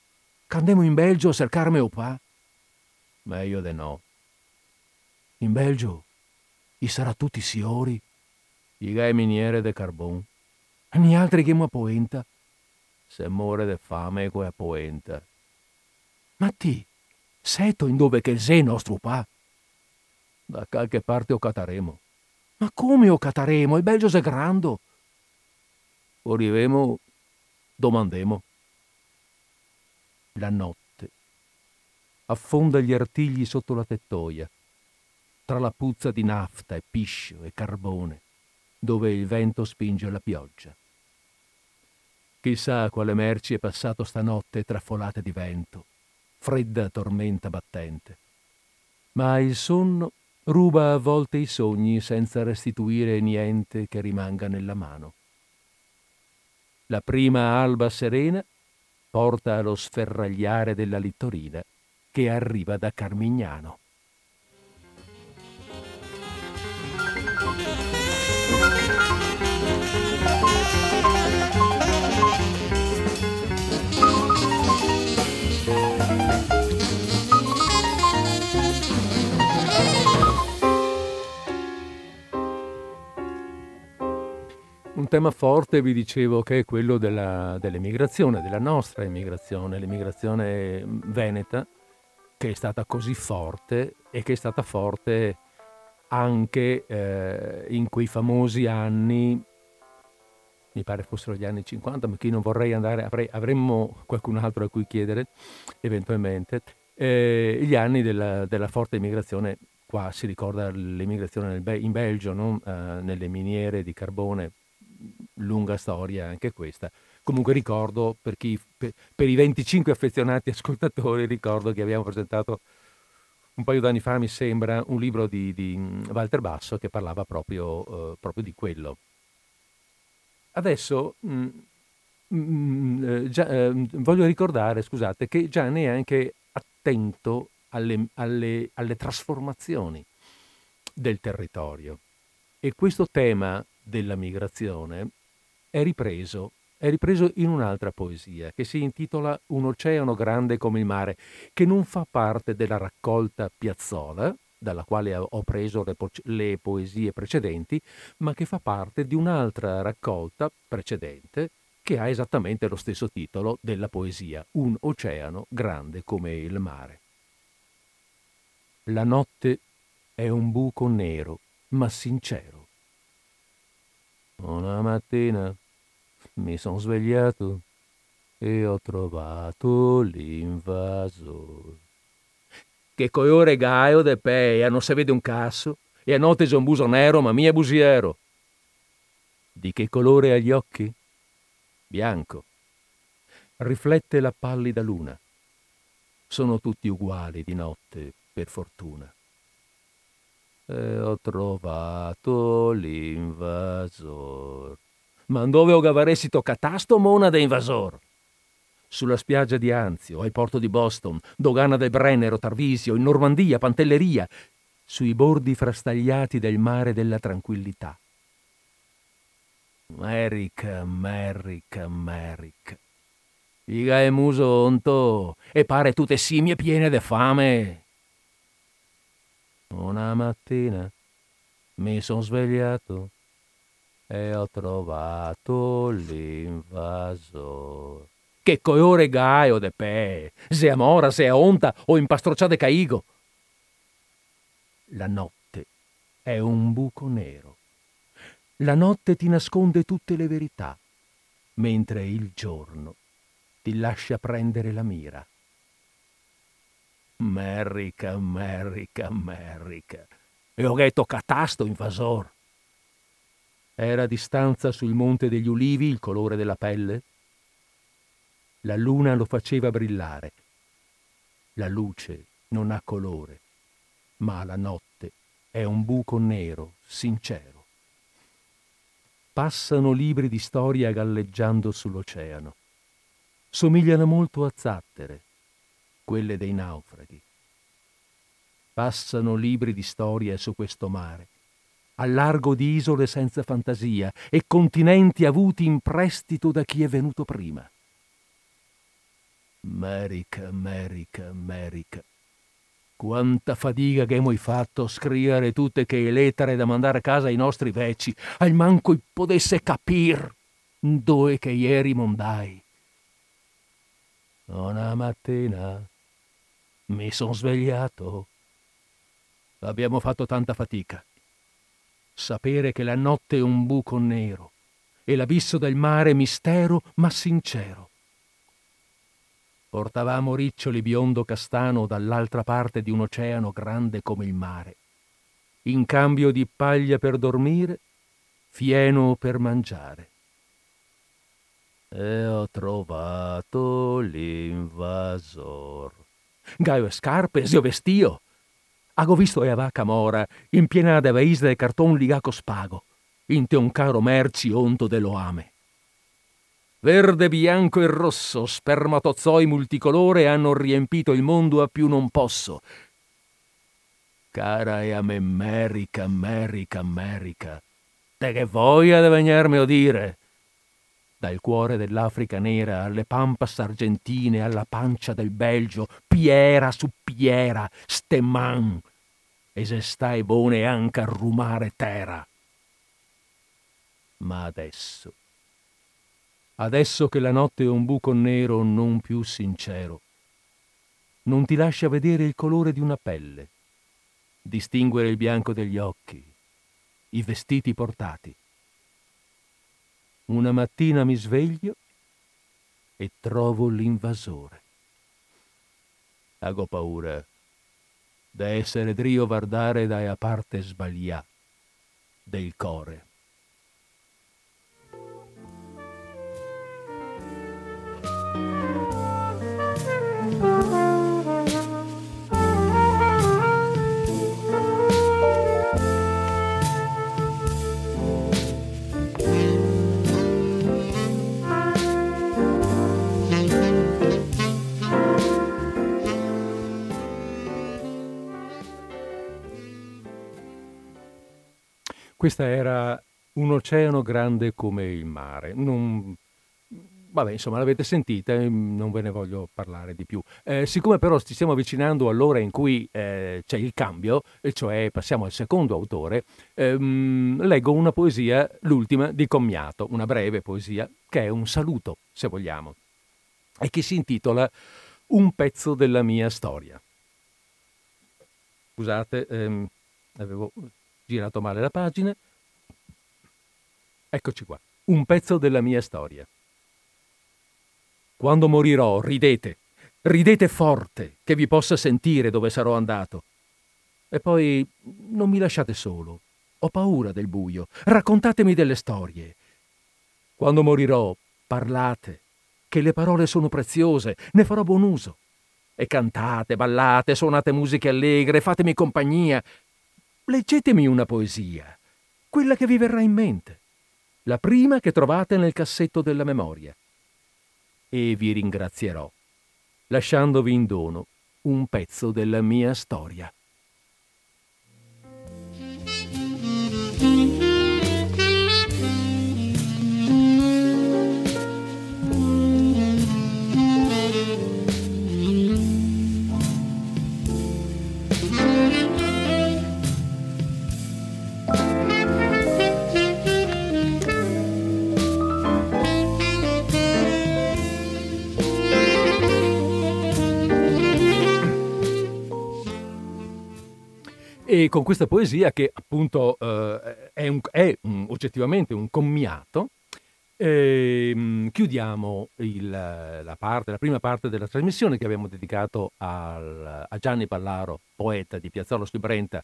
Che in Belgio a cercarmi o pa? Meglio de no. In Belgio i sarà tutti siori i miniere de carbon. Ni altri che mo poenta. Se muore de fame quella poenta. Ma ti, Seto in dove che se nostro pa. Da qualche parte o cataremo. Ma come o cataremo? Il belgio è grande. Orivemo, domandemo. La notte affonda gli artigli sotto la tettoia, tra la puzza di nafta e piscio e carbone, dove il vento spinge la pioggia. Chissà quale merci è passato stanotte tra folate di vento, fredda tormenta battente. Ma il sonno ruba a volte i sogni senza restituire niente che rimanga nella mano. La prima alba serena porta allo sferragliare della littorina che arriva da Carmignano. Un tema forte vi dicevo che è quello della, dell'emigrazione, della nostra emigrazione, l'emigrazione veneta, che è stata così forte e che è stata forte anche eh, in quei famosi anni, mi pare fossero gli anni 50, ma chi non vorrei andare, avrei, avremmo qualcun altro a cui chiedere eventualmente, eh, gli anni della, della forte immigrazione qua si ricorda l'emigrazione in Belgio, no? uh, nelle miniere di carbone lunga storia anche questa. Comunque ricordo, per, chi, per, per, i 25 affezionati [laughs] ascoltatori, ricordo che abbiamo presentato un paio d'anni fa, mi sembra, un libro di, di Walter Basso che parlava proprio, uh, proprio di quello. Adesso mh, mm, mh, mm, eh, già, eh, voglio ricordare, scusate, che Gianni è anche attento alle, alle, alle trasformazioni del territorio. E questo tema della migrazione è ripreso, è ripreso in un'altra poesia che si intitola Un oceano grande come il mare, che non fa parte della raccolta Piazzola, dalla quale ho preso le, po- le poesie precedenti, ma che fa parte di un'altra raccolta precedente che ha esattamente lo stesso titolo della poesia, Un oceano grande come il mare. La notte è un buco nero, ma sincero una mattina mi sono svegliato e ho trovato l'invasore. Che colore gaio de peia, non si vede un casso, e a notte c'è un buso nero, ma mia busiero. Di che colore ha gli occhi? Bianco. Riflette la pallida luna. Sono tutti uguali di notte, per fortuna e ho trovato l'invasor. Ma dove ho gavaressito catasto mona da invasor? Sulla spiaggia di Anzio, al porto di Boston, dogana del Brennero, Tarvisio, in Normandia, Pantelleria, sui bordi frastagliati del mare della tranquillità. America, America, America. Iga e muso onto, e pare tutte simie piene de fame. Una mattina mi sono svegliato e ho trovato l'invasor. Che colore gaio de pe, se amora, se onta o impastrocciate caigo. La notte è un buco nero. La notte ti nasconde tutte le verità, mentre il giorno ti lascia prendere la mira. America, America, America. E ho detto catasto invasor. Era a distanza sul monte degli ulivi il colore della pelle? La luna lo faceva brillare. La luce non ha colore, ma la notte è un buco nero, sincero. Passano libri di storia galleggiando sull'oceano. Somigliano molto a zattere, quelle dei naufraghi. Passano libri di storia su questo mare, a largo di isole senza fantasia e continenti avuti in prestito da chi è venuto prima. America, America, America. Quanta fatica che abbiamo fatto a scrivere tutte che lettere da mandare a casa ai nostri vecchi, al manco potesse capire dove che ieri mondai. Una mattina Mi sono svegliato. Abbiamo fatto tanta fatica. Sapere che la notte è un buco nero e l'abisso del mare mistero ma sincero. Portavamo riccioli biondo castano dall'altra parte di un oceano grande come il mare. In cambio di paglia per dormire, fieno per mangiare. E ho trovato l'invasor. Gaio e scarpe, zio vestio. Hago visto e vaca mora, in piena de isla de carton ligaco spago, in te un caro merci onto dello ame. Verde, bianco e rosso, spermatozoi multicolore hanno riempito il mondo a più non posso. Cara e a me America, America, America, te che voglia di venirmi a dire? Dal cuore dell'Africa nera alle pampas argentine, alla pancia del Belgio, piera su piera, stemman, e se stai buone anche a rumare terra. Ma adesso, adesso che la notte è un buco nero non più sincero, non ti lascia vedere il colore di una pelle, distinguere il bianco degli occhi, i vestiti portati. Una mattina mi sveglio e trovo l'invasore. Hago paura da essere drio vardare da parte sbaglia del core. Questa era un oceano grande come il mare. Non... Vabbè, insomma, l'avete sentita, non ve ne voglio parlare di più. Eh, siccome però ci stiamo avvicinando all'ora in cui eh, c'è il cambio, e cioè passiamo al secondo autore, ehm, leggo una poesia, l'ultima, di Commiato, una breve poesia, che è un saluto, se vogliamo, e che si intitola Un pezzo della mia storia. Scusate, ehm, avevo girato male la pagina. Eccoci qua, un pezzo della mia storia. Quando morirò, ridete, ridete forte, che vi possa sentire dove sarò andato. E poi non mi lasciate solo, ho paura del buio, raccontatemi delle storie. Quando morirò, parlate, che le parole sono preziose, ne farò buon uso. E cantate, ballate, suonate musiche allegre, fatemi compagnia, leggetemi una poesia, quella che vi verrà in mente, la prima che trovate nel cassetto della memoria. E vi ringrazierò, lasciandovi in dono un pezzo della mia storia. E con questa poesia, che appunto eh, è, un, è un, oggettivamente un commiato, eh, chiudiamo il, la, parte, la, prima parte della trasmissione che abbiamo dedicato al, a Gianni Pallaro, poeta di Piazzolo sui Brenta.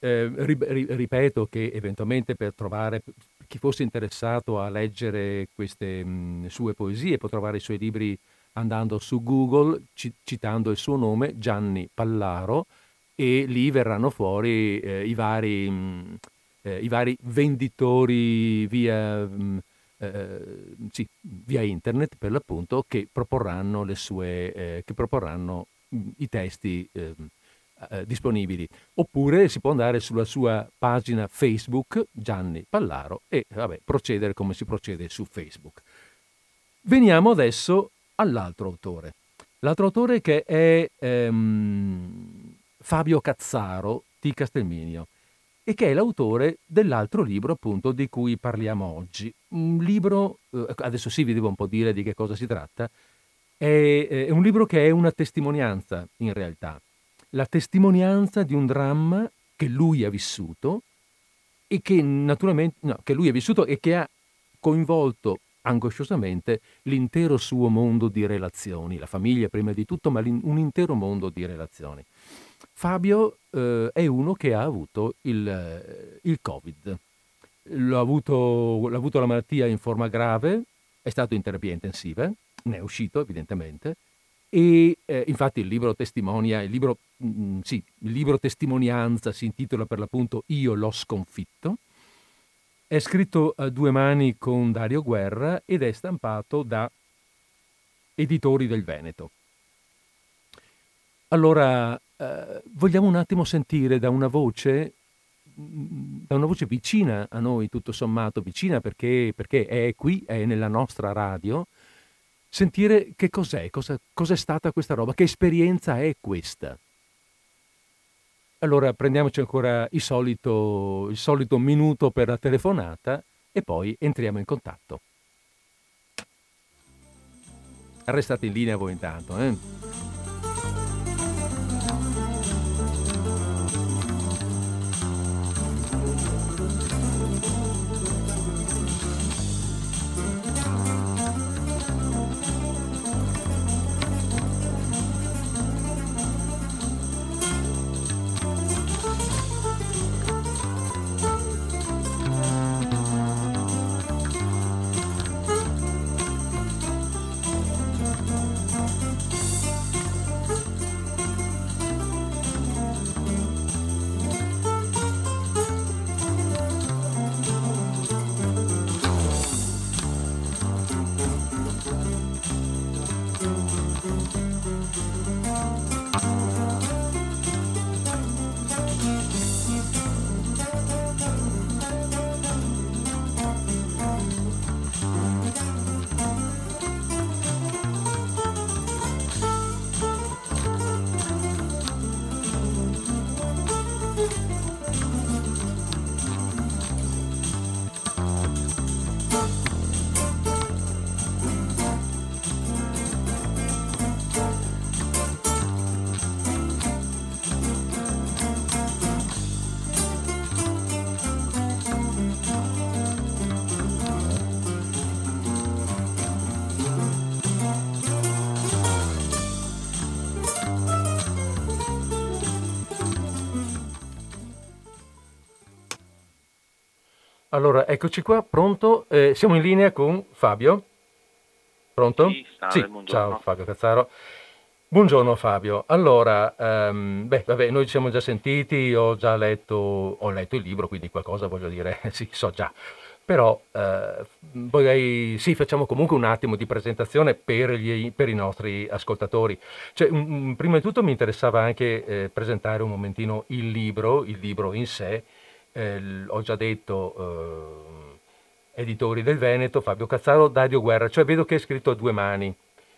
Eh, ripeto che eventualmente per trovare chi fosse interessato a leggere queste mh, sue poesie può trovare i suoi libri andando su Google c- citando il suo nome Gianni Pallaro e lì verranno fuori eh, i, vari, mm, eh, i, vari, venditori via, mh, mm, eh, sì, via, internet per l'appunto che proporranno, sue, eh, che proporranno mm, i testi ehm, eh, disponibili. Oppure si può andare sulla sua pagina Facebook Gianni Pallaro e vabbè, procedere come si procede su Facebook. Veniamo adesso all'altro autore. L'altro autore che è ehm, Fabio Cazzaro di Castelminio e che è l'autore dell'altro libro appunto di cui parliamo oggi. Un libro, eh, adesso sì vi devo un po' dire di che cosa si tratta, È, è un libro che è una testimonianza, in realtà, la testimonianza di un dramma che lui ha vissuto e che naturalmente, no, che lui ha vissuto e che ha coinvolto angosciosamente l'intero suo mondo di relazioni, la famiglia prima di tutto, ma un intero mondo di relazioni. Fabio eh, è uno che ha avuto il, il Covid. L'ha avuto, l'ha avuto la malattia in forma grave, è stato in terapia intensiva, ne è uscito evidentemente, e eh, infatti il libro testimonia, il libro, mh, mm, sì, il libro testimonianza si intitola per l'appunto Io l'ho sconfitto, è scritto a due mani con Dario Guerra ed è stampato da Editori del Veneto. Allora, eh, vogliamo un attimo sentire da una voce da una voce vicina a noi, tutto sommato, vicina perché, perché è qui, è nella nostra radio, sentire che cos'è, cosa, cos'è stata questa roba, che esperienza è questa. Allora prendiamoci ancora il solito, il solito minuto per la telefonata e poi entriamo in contatto. Restate in linea voi intanto, eh? Allora, eccoci qua, pronto? Eh, siamo in linea con Fabio. Pronto? Sì, salve, ciao Fabio Cazzaro. Buongiorno Fabio. Allora, ehm, beh, vabbè, noi ci siamo già sentiti, ho già letto, ho letto il libro, quindi qualcosa voglio dire, [laughs] sì, so già. Però eh, vorrei, sì, facciamo comunque un attimo di presentazione per, gli, per i nostri ascoltatori. Cioè, un, prima di tutto mi interessava anche eh, presentare un momentino il libro, il libro in sé, eh, ho già detto, eh, editori del Veneto, Fabio Cazzaro, Dario Guerra, cioè vedo che è scritto a due mani.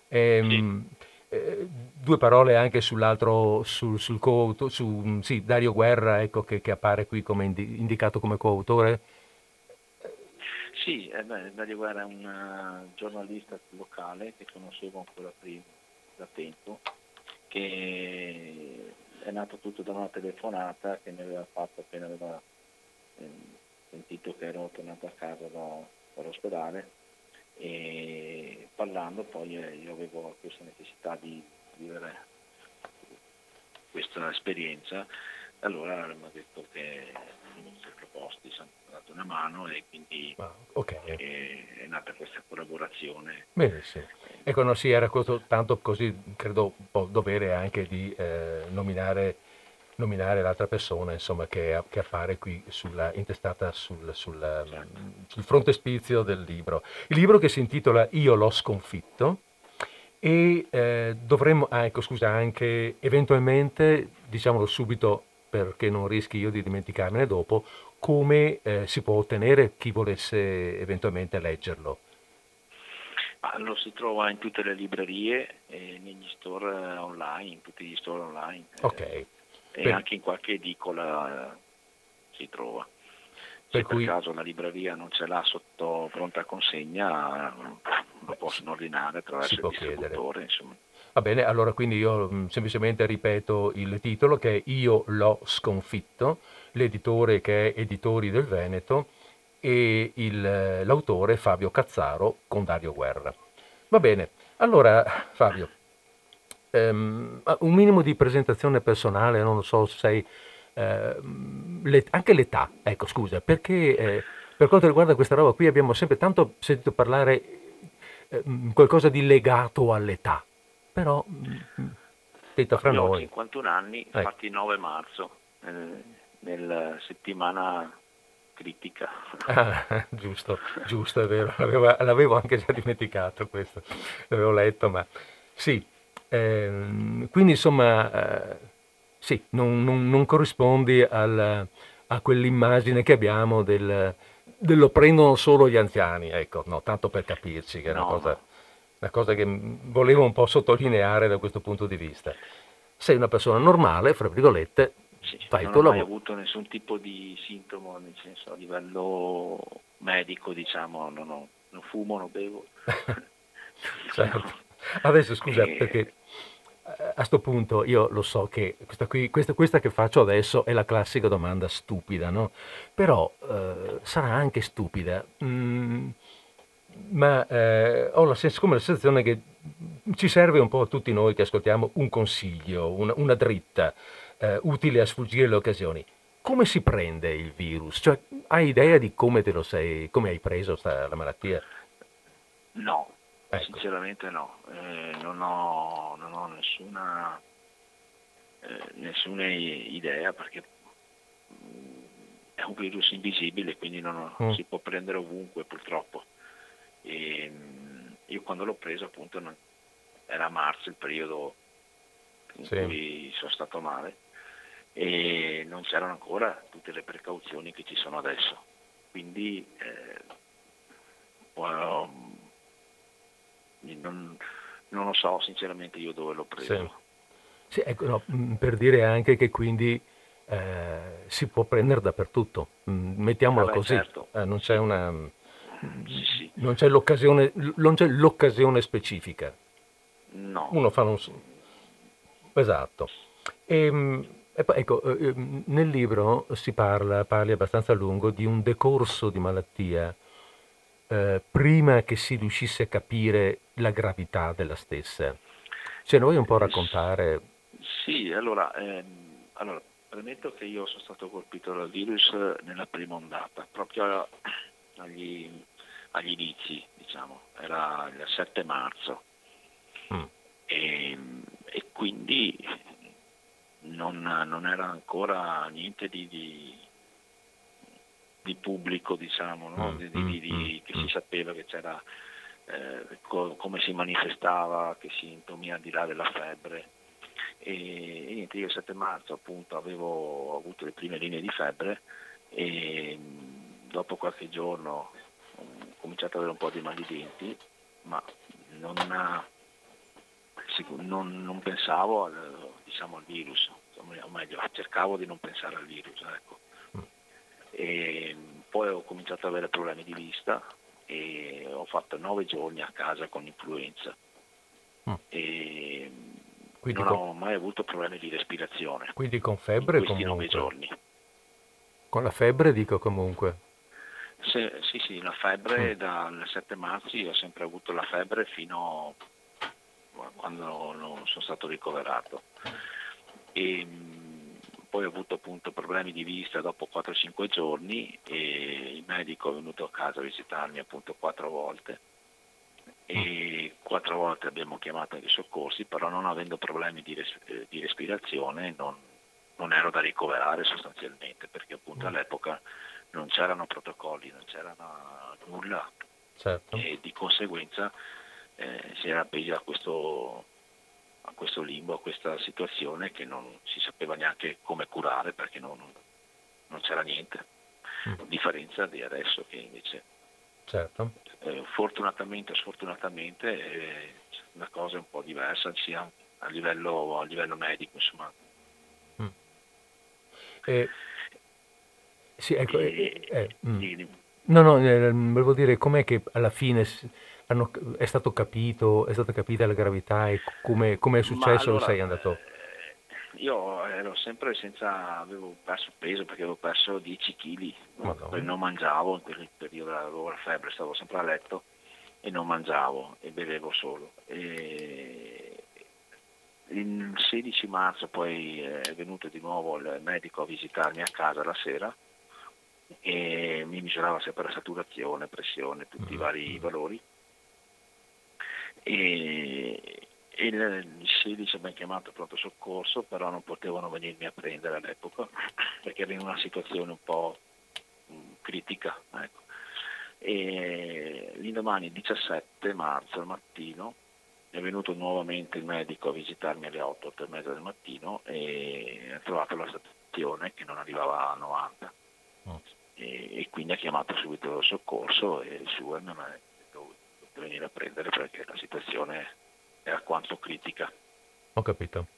Ehm, eh, due parole anche sull'altro, sul, sul co su sì, Dario Guerra, ecco, che, che appare qui come indi- indicato come coautore. Sì, eh beh, Dario Guerra è un uh, giornalista locale che conoscevo ancora prima, da tempo, che è nato tutto da una telefonata che mi aveva fatto appena aveva sentito che ero tornato a casa da, dall'ospedale e parlando poi eh, io avevo questa necessità di vivere questa esperienza allora mi ha detto che mi si proposti, ci hanno dato una mano e quindi ah, okay. è, è, nata questa collaborazione. Benissimo. Ecco, no, sì, era questo, tanto così credo un po' dovere anche di eh, nominare nominare l'altra persona insomma, che, che, appare qui sulla, intestata sul, sul, sul frontespizio del libro. Il libro che si intitola Io l'ho sconfitto e eh, dovremmo, ah, ecco scusa, anche eventualmente, diciamolo subito perché non rischi io di dimenticarmene dopo, come eh, si può ottenere chi volesse eventualmente leggerlo. Ah, lo si trova in tutte le librerie e negli store online, in tutti gli store online. Ok e per... anche in qualche edicola eh, si trova. Se per, cui... per caso la libreria non ce l'ha sotto pronta consegna, lo può possono ordinare attraverso il distributore. Va bene, allora quindi io mm, semplicemente ripeto il titolo che è Io l'ho sconfitto, l'editore che è Editori del Veneto e il, l'autore Fabio Cazzaro con Dario Guerra. Va bene, allora Fabio, ehm, un minimo di presentazione personale, non so se sei... Eh, le, anche l'età, ecco scusa, perché eh, per quanto riguarda questa roba qui abbiamo sempre tanto sentito parlare eh, qualcosa di legato all'età, però detto fra noi... Ho 51 anni, ecco. fatti 9 marzo, eh, nella settimana critica. Ah, [laughs] giusto, giusto, è vero, l'avevo, l'avevo, anche già dimenticato questo, l'avevo letto, ma sì, ehm, quindi insomma, eh, sì, non, non, non corrispondi al, a quell'immagine che abbiamo del, dello prendono solo gli anziani, ecco, no, tanto per capirci, che è una, no. cosa, una cosa che volevo un po' sottolineare da questo punto di vista. Sei una persona normale, fra virgolette, sì, fai non ho mai avuto nessun tipo di sintomo, nel senso a livello medico, diciamo, non, ho, non fumo, non bevo. [laughs] certo. Adesso scusa, e... perché eh, a questo punto io lo so che questa, qui, questa, questa, che faccio adesso è la classica domanda stupida, no? Però eh, sarà anche stupida, mm, ma eh, ho la, sens- come la sensazione che ci serve un po' a tutti noi che ascoltiamo un consiglio, una, una dritta eh, utile a sfuggire le occasioni. Come si prende il virus? Cioè, hai idea di come te lo sei, come hai preso sta, la malattia? No, ecco. sinceramente no. Eh, non, ho, non, ho, nessuna, eh, nessuna idea perché mm, è un virus invisibile, quindi non mm. si può prendere ovunque purtroppo. E, mm, io quando l'ho preso appunto non, era marzo il periodo in sì. cui sono stato male e non c'erano ancora tutte le precauzioni che ci sono adesso. Quindi eh, non, non, lo so sinceramente io dove l'ho preso. Sì. Sì, ecco, no, mm, per dire anche che quindi eh, si può prendere dappertutto, mm, mettiamola Vabbè, così, certo. eh, non, c'è una, sì, sì. non, c'è l'occasione, non c'è l'occasione specifica. No. Uno fa un... Esatto. E, ehm, e poi, ecco, eh, ehm, nel libro si parla, parli abbastanza a lungo, di un decorso di malattia eh, prima che si riuscisse a capire la gravità della stessa. Ce ne vuoi un po' raccontare? Sì, allora, ehm, allora, premetto che io sono stato colpito dal virus nella prima ondata, proprio agli, agli inizi, diciamo, era il 7 marzo. Mm. E, ehm, e quindi non, non era ancora niente di, di, di pubblico, diciamo, no? Mm, di, mm, che si sapeva che c'era, eh, co- come si manifestava, che sintomi al di là della febbre. E, e niente, io il 7 marzo appunto avevo avuto le prime linee di febbre e dopo qualche giorno ho cominciato ad avere un po' di mal di denti, ma non, non, non pensavo al, diciamo, al virus, o meglio cercavo di non pensare al virus. Ecco. E poi ho cominciato ad avere problemi di vista e ho fatto nove giorni a casa con influenza. Mm. E quindi non con... ho mai avuto problemi di respirazione. Quindi con febbre in questi comunque. nove giorni. Con la febbre dico comunque. Se, sì, sì, la febbre mm. dal 7 marzo ho sempre avuto la febbre fino a quando non sono stato ricoverato e mm, poi ho avuto appunto problemi di vista dopo 4-5 giorni e il medico è venuto a casa a visitarmi appunto quattro volte e quattro volte abbiamo chiamato i soccorsi però non avendo problemi di, res- eh, di respirazione non, non, ero da ricoverare sostanzialmente perché appunto mm. all'epoca non c'erano protocolli, non c'era nulla certo. e di conseguenza eh, si era appesi a questo a questo limbo, a questa situazione che non si sapeva neanche come curare perché non, non c'era niente, mm. a differenza di adesso che invece certo. eh, fortunatamente o sfortunatamente è una cosa un po' diversa sia a livello, a livello medico insomma. Mm. E, sì, ecco, e, eh, mm. No, no, eh, volevo dire com'è che alla fine hanno, è stato capito, è stata capita la gravità e come, come è successo allora, sei andato? Eh, io ero sempre senza, avevo perso peso perché avevo perso 10 kg, non mangiavo in quel periodo, avevo la febbre, stavo sempre a letto e non mangiavo e bevevo solo. E il 16 marzo poi è venuto di nuovo il medico a visitarmi a casa la sera e mi misurava sempre la saturazione, pressione, tutti i vari valori. E, e il 16 abbiamo chiamato pronto soccorso, però non potevano venirmi a prendere all'epoca [laughs] perché ero in una situazione un po' critica. Ecco. E l'indomani 17 marzo al mattino è venuto nuovamente il medico a visitarmi alle 8, 8 e mezza del mattino e ha trovato la stazione che non arrivava a 90 oh. e, e, quindi ha chiamato subito il soccorso e il suo non è venire a prendere perché la situazione è alquanto critica. Ho capito.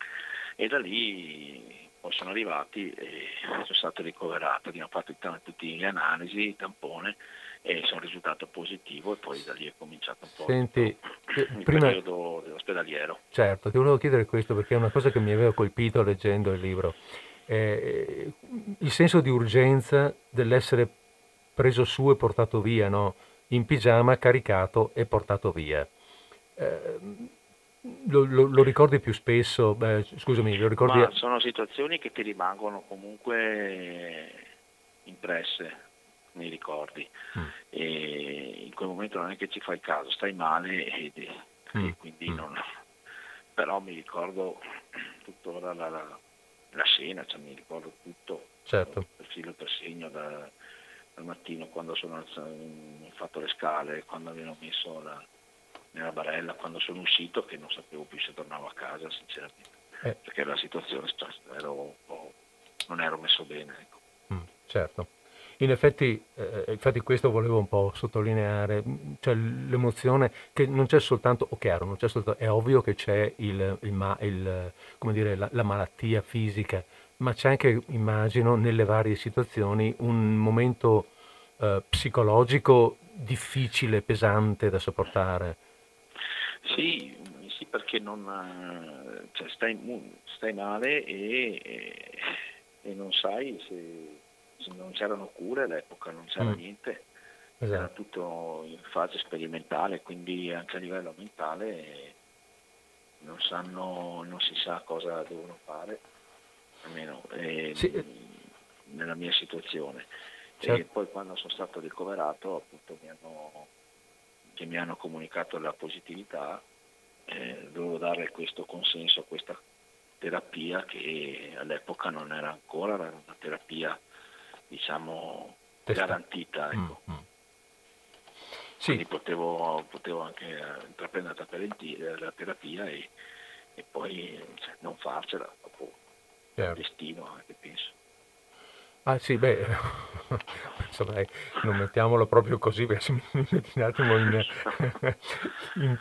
E da lì poi sono arrivati e sono stato ricoverato, abbiamo fatto tutte le analisi, il tampone e sono risultato positivo e poi da lì è cominciato un po' Senti, il prima... periodo dell'ospedaliero. Certo, ti volevo chiedere questo perché è una cosa che mi aveva colpito leggendo il libro. Eh, il senso di urgenza dell'essere preso su e portato via, no? In pigiama, caricato e portato via. Eh, lo, lo, lo, ricordi più spesso? Beh, scusami, lo ricordi... Ma sono situazioni che ti rimangono comunque impresse nei ricordi mm. e in quel momento non è che ci fai caso, stai male e, mm. e quindi mm. non... però mi ricordo tuttora la, la, la scena, cioè mi ricordo tutto, certo. per filo per segno da, dal mattino quando sono fatto le scale, quando abbiamo messo la, nella barella, quando sono uscito che non sapevo più se tornavo a casa sinceramente, eh. perché la situazione ero non ero messo bene. Ecco. Mm, certo. In effetti, eh, infatti questo volevo un po' sottolineare, cioè l'emozione che non c'è soltanto, o chiaro, non c'è soltanto, è ovvio che c'è il, il, il, dire, la, la, malattia fisica, ma c'è anche, immagino, nelle varie situazioni un momento eh, psicologico difficile, pesante da sopportare. Sì, sì perché non, cioè stai, stai, male e, e, e non sai se non c'erano cure all'epoca, non c'era mm. niente, esatto. era tutto in fase sperimentale, quindi anche a livello mentale non, sanno, non si sa cosa devono fare, almeno eh, sì. nella mia situazione. Certo. E poi quando sono stato ricoverato appunto mi hanno, che mi hanno comunicato la positività, eh, dovevo dare questo consenso a questa terapia che all'epoca non era ancora, era una terapia diciamo, Testa. garantita. Mm, ecco. Mm, mm. Sì. Quindi potevo, potevo, anche eh, intraprendere la terapia e, e poi cioè, non farcela, certo. destino anche penso. Ah sì, beh, [laughs] insomma, non mettiamolo proprio così, perché mi metti un attimo in, in,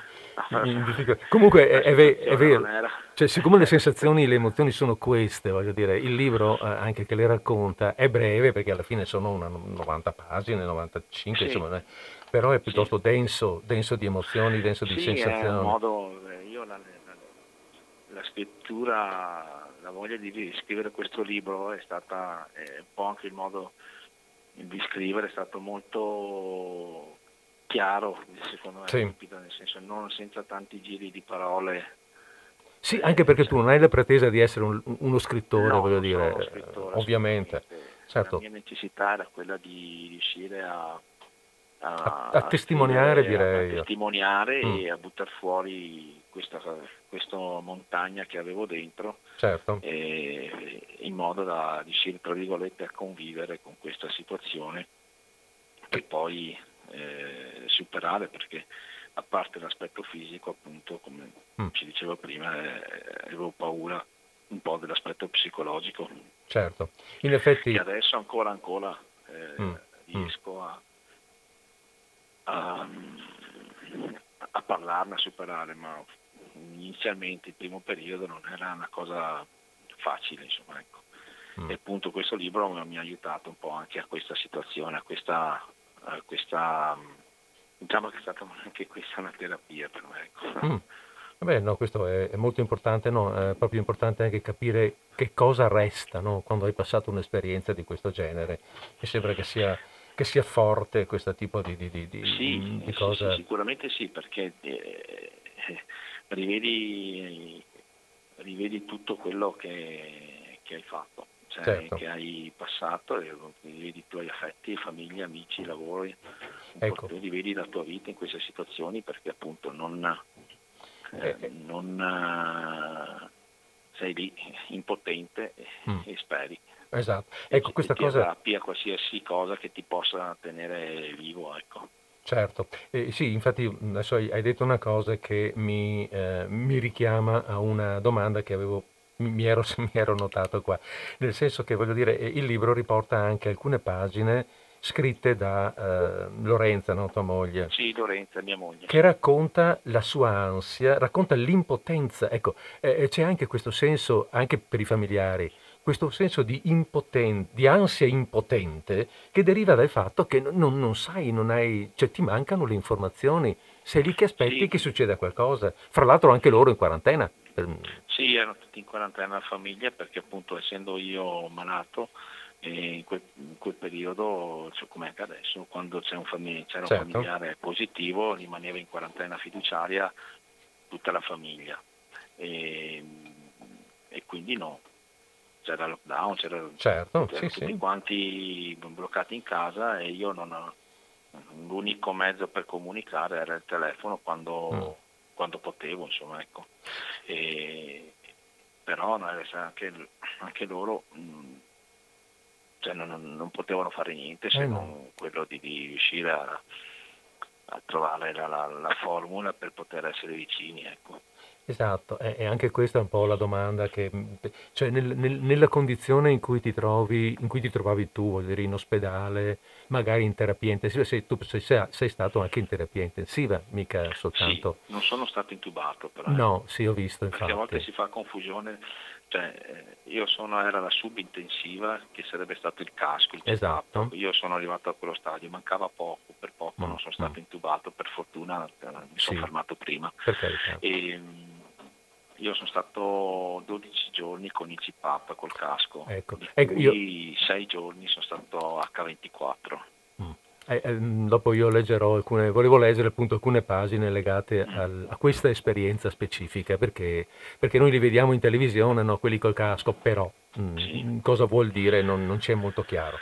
in difficoltà. Comunque è, è, ve- è vero, cioè, siccome le sensazioni, le emozioni sono queste, voglio dire, il libro, eh, anche che le racconta, è breve, perché alla fine sono una 90 pagine, 95, sì. insomma, però è piuttosto sì. denso, denso di emozioni, denso sì, di sensazioni. È un modo, io la, la, la scrittura la voglia di scrivere questo libro è stata è un po' anche il modo di scrivere è stato molto chiaro, secondo me, sì. nel senso non senza tanti giri di parole. Sì, anche perché tu non hai la pretesa di essere un, uno scrittore, no, voglio dire, scrittore, ovviamente. Certo. La mia necessità era quella di riuscire a, a, a, a testimoniare, direi. A testimoniare mm. e a buttare fuori questa, questa montagna che avevo dentro certo. in modo da riuscire tra virgolette a convivere con questa situazione e poi eh, superare perché a parte l'aspetto fisico appunto come mm. ci dicevo prima eh, avevo paura un po' dell'aspetto psicologico certo in effetti e adesso ancora ancora eh, mm. riesco a, a, a parlarne a superare ma inizialmente il primo periodo non era una cosa facile, insomma, ecco. mm. E appunto questo libro mi ha aiutato un po' anche a questa situazione, a questa, a questa mm, diciamo che è stata [laughs] anche questa una terapia per me. Ecco. Mm. Vabbè, no, questo è, è molto importante, no? È proprio importante anche capire che cosa resta, no? Quando hai passato un'esperienza di questo genere. Mi sembra che sia, che sia forte questo tipo di, di, di, Sì, di cosa. sì, sicuramente sì, perché eh, rivedi, rivedi tutto quello che, che hai fatto, cioè Certo. che hai passato, e rivedi i tuoi affetti, famiglia, amici, lavori, Ecco. rivedi la tua vita in queste situazioni perché appunto non, eh, Eh, eh. non, eh, sei lì impotente e, Mm. e speri. Esatto. E Ecco, ti- questa ti cosa, aggrappi a qualsiasi cosa che ti possa tenere vivo, ecco. Certo. Eh, sì, infatti adesso hai hai detto una cosa che mi, eh, mi richiama a una domanda che avevo, mi mi ero, [laughs] mi ero notato qua, nel senso che voglio dire, eh, il libro riporta anche alcune pagine scritte da eh, Lorenza, no, tua moglie. Sì, Lorenza, mia moglie. che racconta la sua ansia, racconta l'impotenza. Ecco, eh, c'è anche questo senso, anche per i familiari, questo senso di, impoten- di ansia impotente che deriva dal fatto che non, non- sai, non hai, cioè ti mancano le informazioni. Sei lì che aspetti Sì. che succeda qualcosa. Fra l'altro anche loro in quarantena. Sì, erano tutti in quarantena la famiglia perché appunto essendo io malato eh, in, quel, in quel periodo, cioè, come anche adesso, quando c'è un famig- c'era Certo. un familiare positivo rimaneva in quarantena fiduciaria tutta la famiglia e, e quindi no, c'era lockdown, c'era, Certo, sì, tutti sì. quanti bloccati in casa e io non ho, l'unico mezzo per comunicare era il telefono quando, Mm. quando potevo, insomma, ecco. E- però anche, anche loro mh, cioè, non, non- potevano fare niente se Eh, no. non quello di, di riuscire a, a trovare la, la- la formula per poter essere vicini. Ecco. Esatto, e anche questa è un po' la domanda che, cioè nel- nel- nella condizione in cui ti trovi, in cui ti trovavi tu, voglio dire, in ospedale, magari in terapia intensiva, sei, tu sei, sei stato anche in terapia intensiva, mica Sì, soltanto. non sono stato intubato però. No, sì, ho visto, perché a volte infatti. si fa confusione, cioè, eh, io sono, era la subintensiva che sarebbe stato il casco, il Esatto. CPAP. io sono arrivato a quello stadio, mancava poco, per poco Mm, non sono stato mm. intubato, per fortuna eh, mi sono Sì. fermato prima. Per carità. E, mm, io sono stato 12 giorni con il CPAP col casco, Ecco, ecco, io- cui 6 giorni sono stato H24. Eh, ehm, dopo io leggerò alcune, volevo leggere appunto alcune pagine legate al- a questa esperienza specifica, perché, perché noi li vediamo in televisione, no, quelli col casco, però mm, Sì. cosa vuol dire non, non c'è molto chiaro.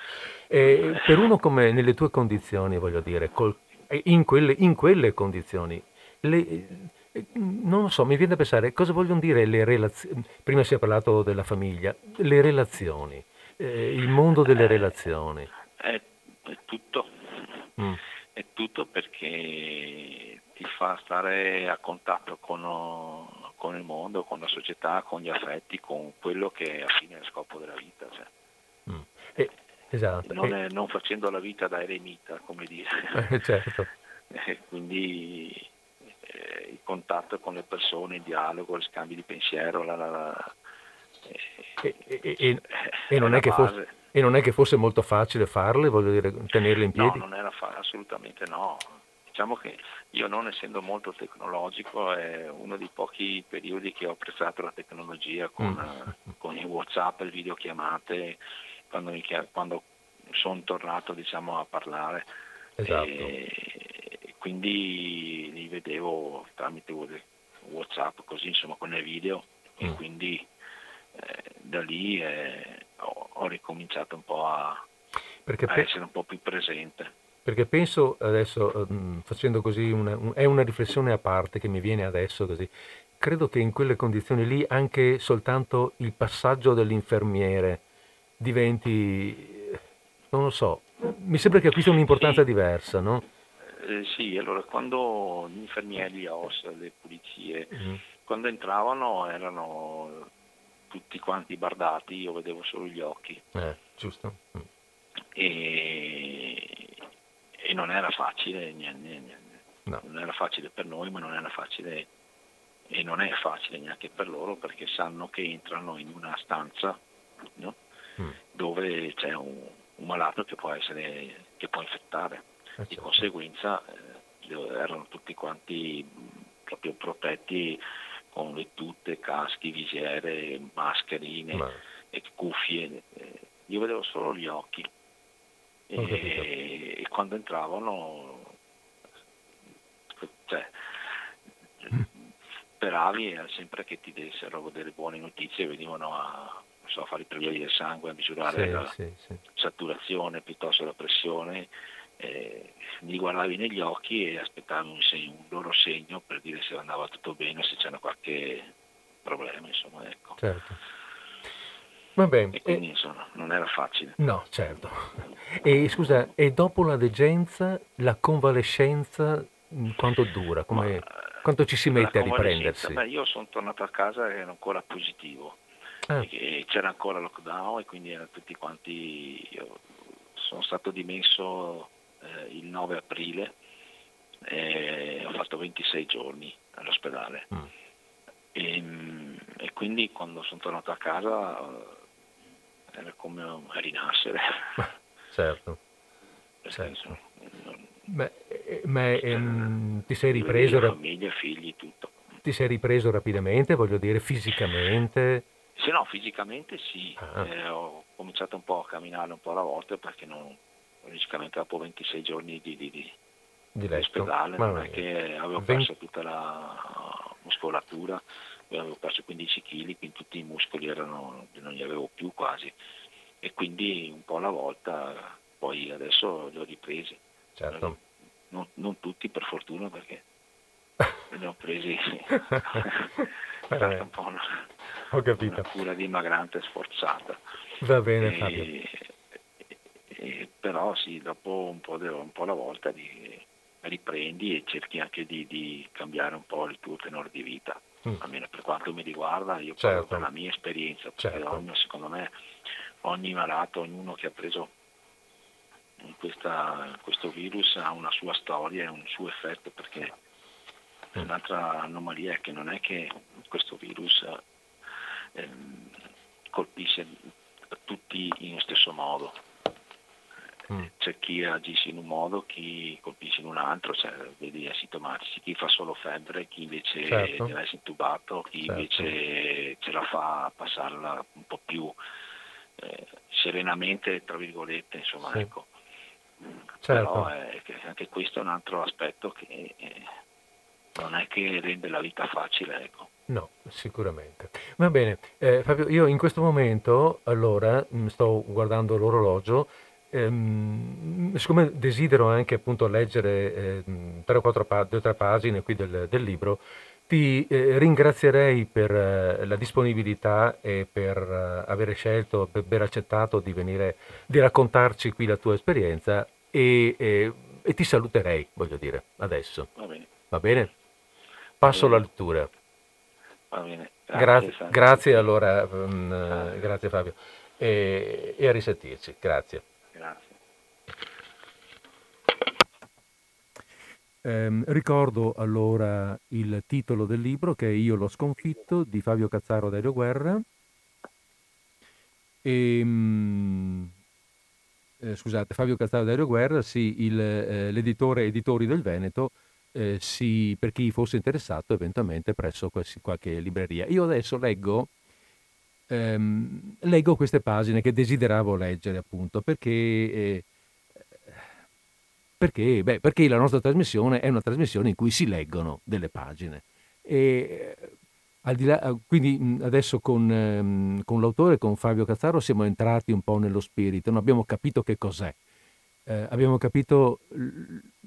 E per uno come nelle tue condizioni, voglio dire, col- e in, quelle, in quelle condizioni, le- eh, non lo so, mi viene da pensare cosa vogliono dire le relazioni. Prima si è parlato della famiglia, le relazioni, eh, il mondo delle relazioni. È, è tutto, Mm. è tutto perché ti fa stare a contatto con, con il mondo, con la società, con gli affetti, con quello che alla fine è il scopo della vita. cioè. Mm. Eh, esatto, Non, eh, è- non facendo la vita da eremita, come dire. [laughs] eh, certo, [laughs] Eh, Quindi eh, il contatto con le persone, il dialogo, gli scambi di pensiero, la, la- la- e, eh, e- e- e non la è che fosse, e non è che fosse molto facile farle, voglio dire, tenerle in No, piedi. non era fa- assolutamente no. Diciamo che io non essendo molto tecnologico è uno dei pochi periodi che ho apprezzato la tecnologia con, Mm. eh, con i Whatsapp, le videochiamate, quando, quando sono tornato diciamo, a parlare. Esatto. E quindi li vedevo tramite Whatsapp così insomma con i video e Mm. quindi eh, da lì eh, ho, ho ricominciato un po' a, Perché, a pe- essere un po' più presente. perché penso adesso, mm, facendo così, una, un- è una riflessione a parte che mi viene adesso così, credo che in quelle condizioni lì anche soltanto il passaggio dell'infermiere diventi, non lo so, mi sembra che acquisti un'importanza Sì. diversa, no? Eh, sì, allora quando gli infermieri, OS, le pulizie, Mm. quando entravano erano tutti quanti bardati, io vedevo solo gli occhi Eh, giusto? Mm. e, e non era facile, niente, niente, No. non era facile per noi, ma non era facile e non è facile neanche per loro perché sanno che entrano in una stanza no? Mm. dove c'è un, un malato che può essere che può infettare. Eh, Di conseguenza eh, erano tutti quanti proprio protetti con le tute, caschi, visiere, mascherine Ma... e cuffie. Io vedevo solo gli occhi e, e quando entravano cioè, speravi sempre che ti dessero delle buone notizie, venivano a, so, a fare i prelievi del sangue, a misurare sì, la sì, sì. saturazione piuttosto la pressione, eh, li guardavi negli occhi e aspettavi un, segno, un, loro segno per dire se andava tutto bene, se c'era qualche problema, insomma, ecco. Certo. Va bene. E quindi, e... insomma, non era facile. No, certo. E scusa, e dopo la degenza, la convalescenza, quanto dura? Come, Ma, quanto ci si mette a riprendersi? Beh, io sono tornato a casa e ero ancora positivo. Ah. c'era ancora lockdown e quindi erano tutti quanti... Io sono stato dimesso eh, il 9 aprile e ho fatto 26 giorni all'ospedale. Mm. E, e, quindi quando sono tornato a casa eh, era come rinascere. [laughs] Certo, certo. Beh, eh, ma ehm, ti sei ripreso... Rap- famiglia, figli, tutto. Ti sei ripreso rapidamente, voglio dire, fisicamente? Sì, no, fisicamente sì. Ah. Eh, ho cominciato un po' a camminare un po' alla volta perché non, logicamente dopo 26 giorni di, di, di, di ospedale Ma non è che avevo 20... perso tutta la muscolatura, avevo perso 15 kg, quindi tutti i muscoli erano, non li avevo più quasi e quindi un po' alla volta, poi adesso li ho ripresi. Certo. Non, non tutti per fortuna perché [laughs] li ho presi è stata un po' una, ho capito. una cura dimagrante sforzata. Va bene Fabio. E, e, però sì, dopo un po', de, un po', alla volta di, riprendi e cerchi anche di, di, cambiare un po' il tuo tenore di vita. Mm. Almeno per quanto mi riguarda, io certo. per la mia esperienza, perché certo. ogni, secondo me ogni malato, ognuno che ha preso questa, questo virus ha una sua storia e un suo effetto perché un'altra anomalia è che non è che questo virus eh, colpisce tutti in stesso modo. Mm. C'è chi agisce in un modo, chi colpisce in un altro, cioè, vedi asintomatici, chi fa solo febbre, chi invece certo. deve essere intubato, chi certo. invece ce la fa a passarla un po' più eh, serenamente, tra virgolette, insomma, sì. ecco. Certo. Però eh, anche questo è un altro aspetto che eh, non è che rende la vita facile, ecco. No, sicuramente. Va bene, eh, Fabio, io in questo momento, allora, mm, sto guardando l'orologio, ehm, siccome desidero anche appunto leggere eh, tre o quattro due o tre pagine qui del, del libro, ti eh, ringrazierei per eh, la disponibilità e per eh, aver scelto, per aver accettato di venire, di raccontarci qui la tua esperienza e, e, e ti saluterei, voglio dire, adesso. Va bene. Va bene? Passo alla lettura. Va bene. Grazie, grazie, grazie allora, um, grazie. grazie. Fabio. E, e a risentirci. Grazie. Grazie. Eh, ricordo allora il titolo del libro che è Io l'ho sconfitto di Fabio Cazzaro Dario Guerra. E, ehm, eh, scusate, Fabio Cazzaro Dario Guerra, sì, il, eh, l'editore Editori del Veneto, eh, sì, per chi fosse interessato eventualmente presso qualche libreria. Io adesso leggo, ehm, leggo queste pagine che desideravo leggere appunto perché eh, perché? Beh, perché la nostra trasmissione è una trasmissione in cui si leggono delle pagine. E, eh, là, quindi adesso con, ehm, con, l'autore, con Fabio Cazzaro, siamo entrati un po' nello spirito, non abbiamo capito che cos'è. Eh, abbiamo capito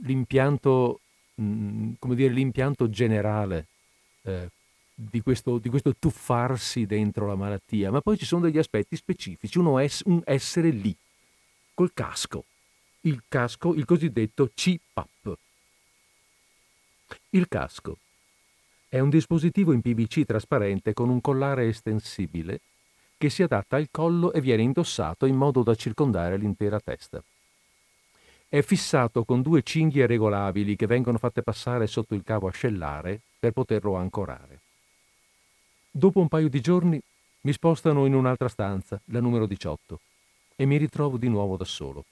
l'impianto, mh, come dire, l'impianto generale eh, di, questo, di, questo, tuffarsi dentro la malattia, ma poi ci sono degli aspetti specifici, uno è un essere lì, col casco, il casco, il cosiddetto CPAP. Il casco è un dispositivo in PVC trasparente con un collare estensibile che si adatta al collo e viene indossato in modo da circondare l'intera testa. È fissato con due cinghie regolabili che vengono fatte passare sotto il cavo ascellare per poterlo ancorare. Dopo un paio di giorni mi spostano in un'altra stanza, la numero 18, e mi ritrovo di nuovo da solo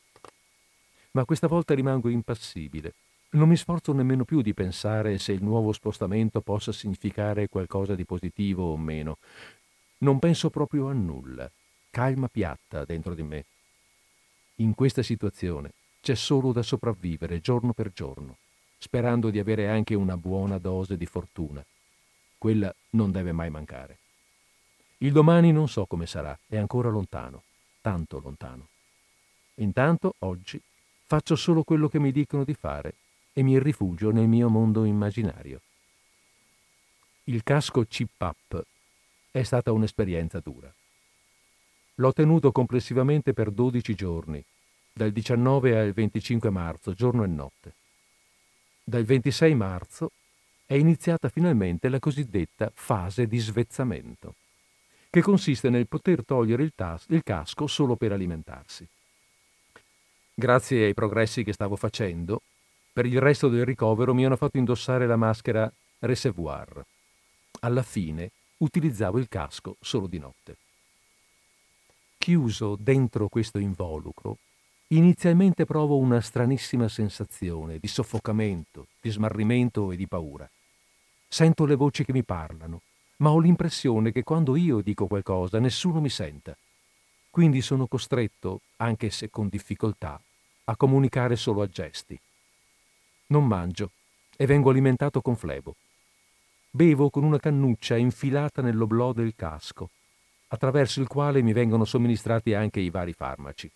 ma questa volta rimango impassibile, Non mi sforzo nemmeno più di pensare se il nuovo spostamento possa significare qualcosa di positivo o meno. Non penso proprio a nulla. Calma piatta dentro di me. In questa situazione c'è solo da sopravvivere giorno per giorno, sperando di avere anche una buona dose di fortuna. Quella non deve mai mancare. Il domani non so come sarà, è ancora lontano, tanto lontano. Intanto, oggi, faccio solo quello che mi dicono di fare e mi rifugio nel mio mondo immaginario. Il casco chip-up è stata un'esperienza dura. L'ho tenuto complessivamente per 12 giorni, dal 19 al 25 marzo, giorno e notte. Dal 26 marzo è iniziata finalmente la cosiddetta fase di svezzamento, che consiste nel poter togliere il, tas- il casco solo per alimentarsi. Grazie ai progressi che stavo facendo, per il resto del ricovero mi hanno fatto indossare la maschera Reservoir. Alla fine utilizzavo il casco solo di notte. Chiuso dentro questo involucro, inizialmente provo una stranissima sensazione di soffocamento, di smarrimento e di paura. Sento le voci che mi parlano, ma ho l'impressione che quando io dico qualcosa nessuno mi senta. Quindi sono costretto, anche se con difficoltà, a comunicare solo a gesti. Non mangio e vengo alimentato con flebo. Bevo con una cannuccia infilata nell'oblò del casco, attraverso il quale mi vengono somministrati anche i vari farmaci.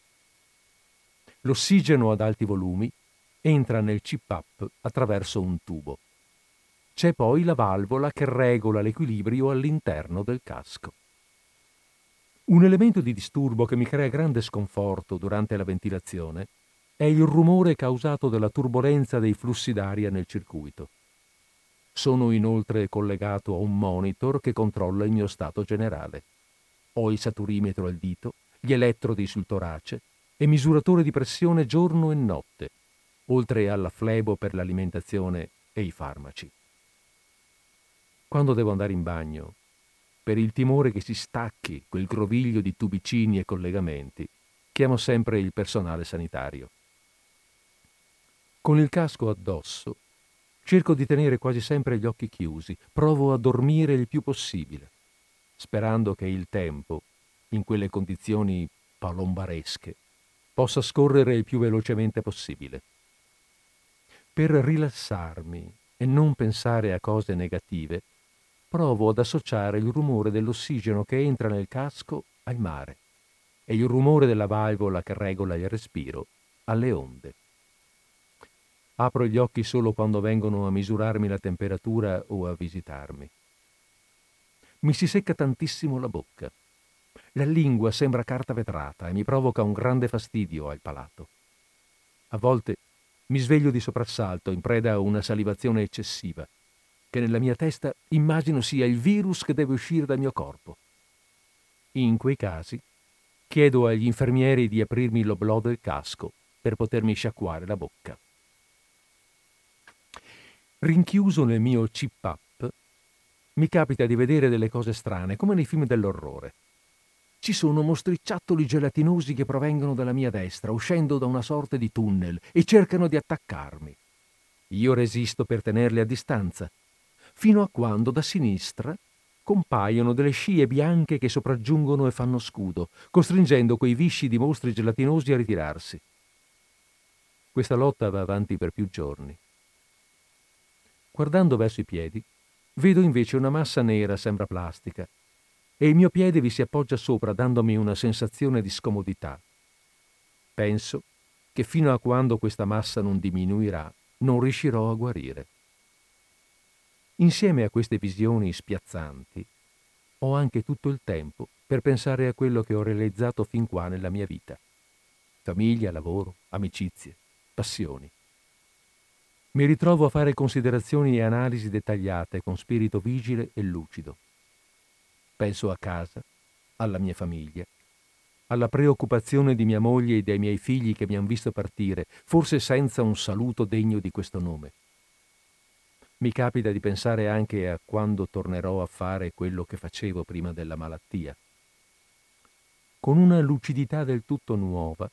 L'ossigeno ad alti volumi entra nel CPAP attraverso un tubo. C'è poi la valvola che regola l'equilibrio all'interno del casco. Un elemento di disturbo che mi crea grande sconforto durante la ventilazione è il rumore causato dalla turbolenza dei flussi d'aria nel circuito. Sono inoltre collegato a un monitor che controlla il mio stato generale. Ho il saturimetro al dito, gli elettrodi sul torace e misuratore di pressione giorno e notte, oltre alla flebo per l'alimentazione e i farmaci quando devo andare in bagno, per il timore che si stacchi quel groviglio di tubicini e collegamenti, chiamo sempre il personale sanitario. Con il casco addosso, cerco di tenere quasi sempre gli occhi chiusi, provo a dormire il più possibile, sperando che il tempo, in quelle condizioni palombaresche, possa scorrere il più velocemente possibile. Per rilassarmi e non pensare a cose negative, provo ad associare il rumore dell'ossigeno che entra nel casco al mare e il rumore della valvola che regola il respiro alle onde. Apro gli occhi solo quando vengono a misurarmi la temperatura o a visitarmi. Mi si secca tantissimo la bocca. La lingua sembra carta vetrata e mi provoca un grande fastidio al palato. A volte mi sveglio di soprassalto in preda a una salivazione eccessiva che nella mia testa immagino sia il virus che deve uscire dal mio corpo. In quei casi chiedo agli infermieri di aprirmi l'oblò del casco per potermi sciacquare la bocca. Rinchiuso nel mio chip-up, mi capita di vedere delle cose strane, come nei film dell'orrore. Ci sono mostricciattoli gelatinosi che provengono dalla mia destra, uscendo da una sorta di tunnel, e cercano di attaccarmi. Io resisto per tenerli a distanza, fino a quando da sinistra compaiono delle scie bianche che sopraggiungono e fanno scudo, costringendo quei visci di mostri gelatinosi a ritirarsi. Questa lotta va avanti per più giorni. Guardando verso i piedi, vedo invece una massa nera sembra plastica e il mio piede vi si appoggia sopra dandomi una sensazione di scomodità. Penso che fino a quando questa massa non diminuirà non riuscirò a guarire. Insieme a queste visioni spiazzanti, ho anche tutto il tempo per pensare a quello che ho realizzato fin qua nella mia vita. Famiglia, lavoro, amicizie, passioni. Mi ritrovo a fare considerazioni e analisi dettagliate con spirito vigile e lucido. Penso a casa, alla mia famiglia, alla preoccupazione di mia moglie e dei miei figli che mi hanno visto partire, forse senza un saluto degno di questo nome mi capita di pensare anche a quando tornerò a fare quello che facevo prima della malattia. Con una lucidità del tutto nuova,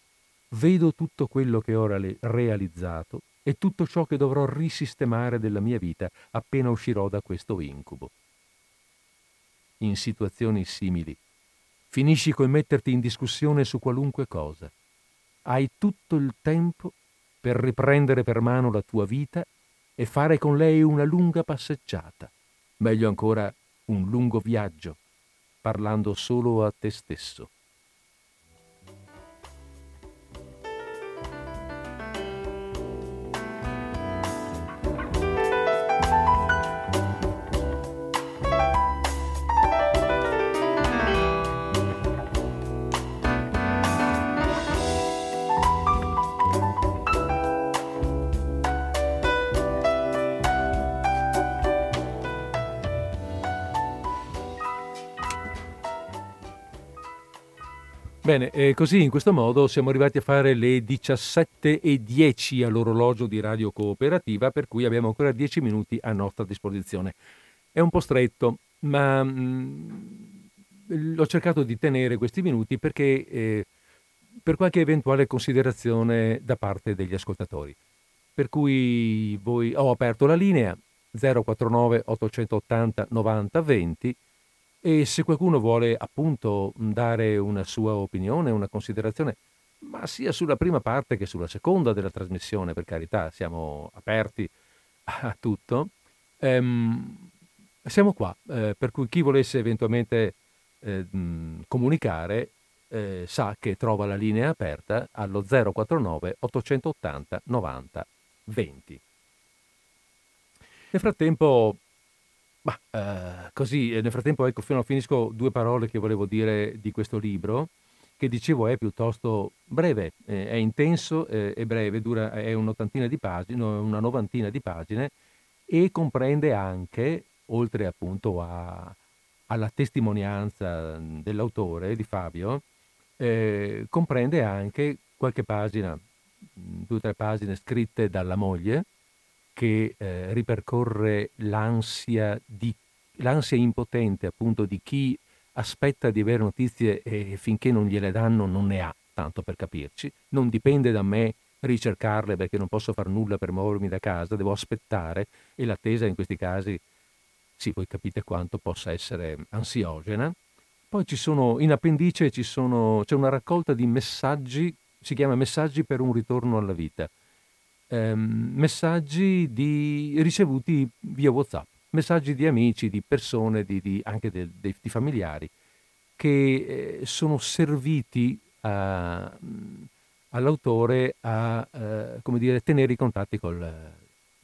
vedo tutto quello che ho realizzato e tutto ciò che dovrò risistemare della mia vita appena uscirò da questo incubo. In situazioni simili, finisci col metterti in discussione su qualunque cosa. Hai tutto il tempo per riprendere per mano la tua vita e fare con lei una lunga passeggiata, meglio ancora un lungo viaggio, parlando solo a te stesso. Bene, e così in questo modo siamo arrivati a fare le 17.10 all'orologio di Radio Cooperativa, per cui abbiamo ancora 10 minuti a nostra disposizione. È un po' stretto, ma mh, mm, ho cercato di tenere questi minuti perché eh, per qualche eventuale considerazione da parte degli ascoltatori. Per cui voi, ho aperto la linea 049 880 90 20 e se qualcuno vuole appunto dare una sua opinione, una considerazione, ma sia sulla prima parte che sulla seconda della trasmissione, per carità, siamo aperti a tutto, ehm, siamo qua, eh, per cui chi volesse eventualmente eh, comunicare eh, sa che trova la linea aperta allo 049 880 90 20. Nel frattempo ma eh, così, nel frattempo, ecco, fino, finisco due parole che volevo dire di questo libro, che dicevo è piuttosto breve, eh, è intenso eh, e breve, dura, è un'ottantina di pagine, una novantina di pagine e comprende anche, oltre appunto a, alla testimonianza dell'autore, di Fabio, eh, comprende anche qualche pagina, due o tre pagine scritte dalla moglie, che eh, ripercorre l'ansia, di, l'ansia impotente appunto di chi aspetta di avere notizie e finché non gliele danno non ne ha, tanto per capirci. Non dipende da me ricercarle perché non posso fare nulla per muovermi da casa, devo aspettare e l'attesa in questi casi, sì, voi capite quanto possa essere ansiogena. Poi ci sono, in appendice ci sono, c'è una raccolta di messaggi, si chiama Messaggi per un ritorno alla vita ehm, messaggi di, ricevuti via WhatsApp, messaggi di amici, di persone, di, di, anche de, de, di familiari, che eh, sono serviti a, all'autore a eh, dire, tenere i contatti col,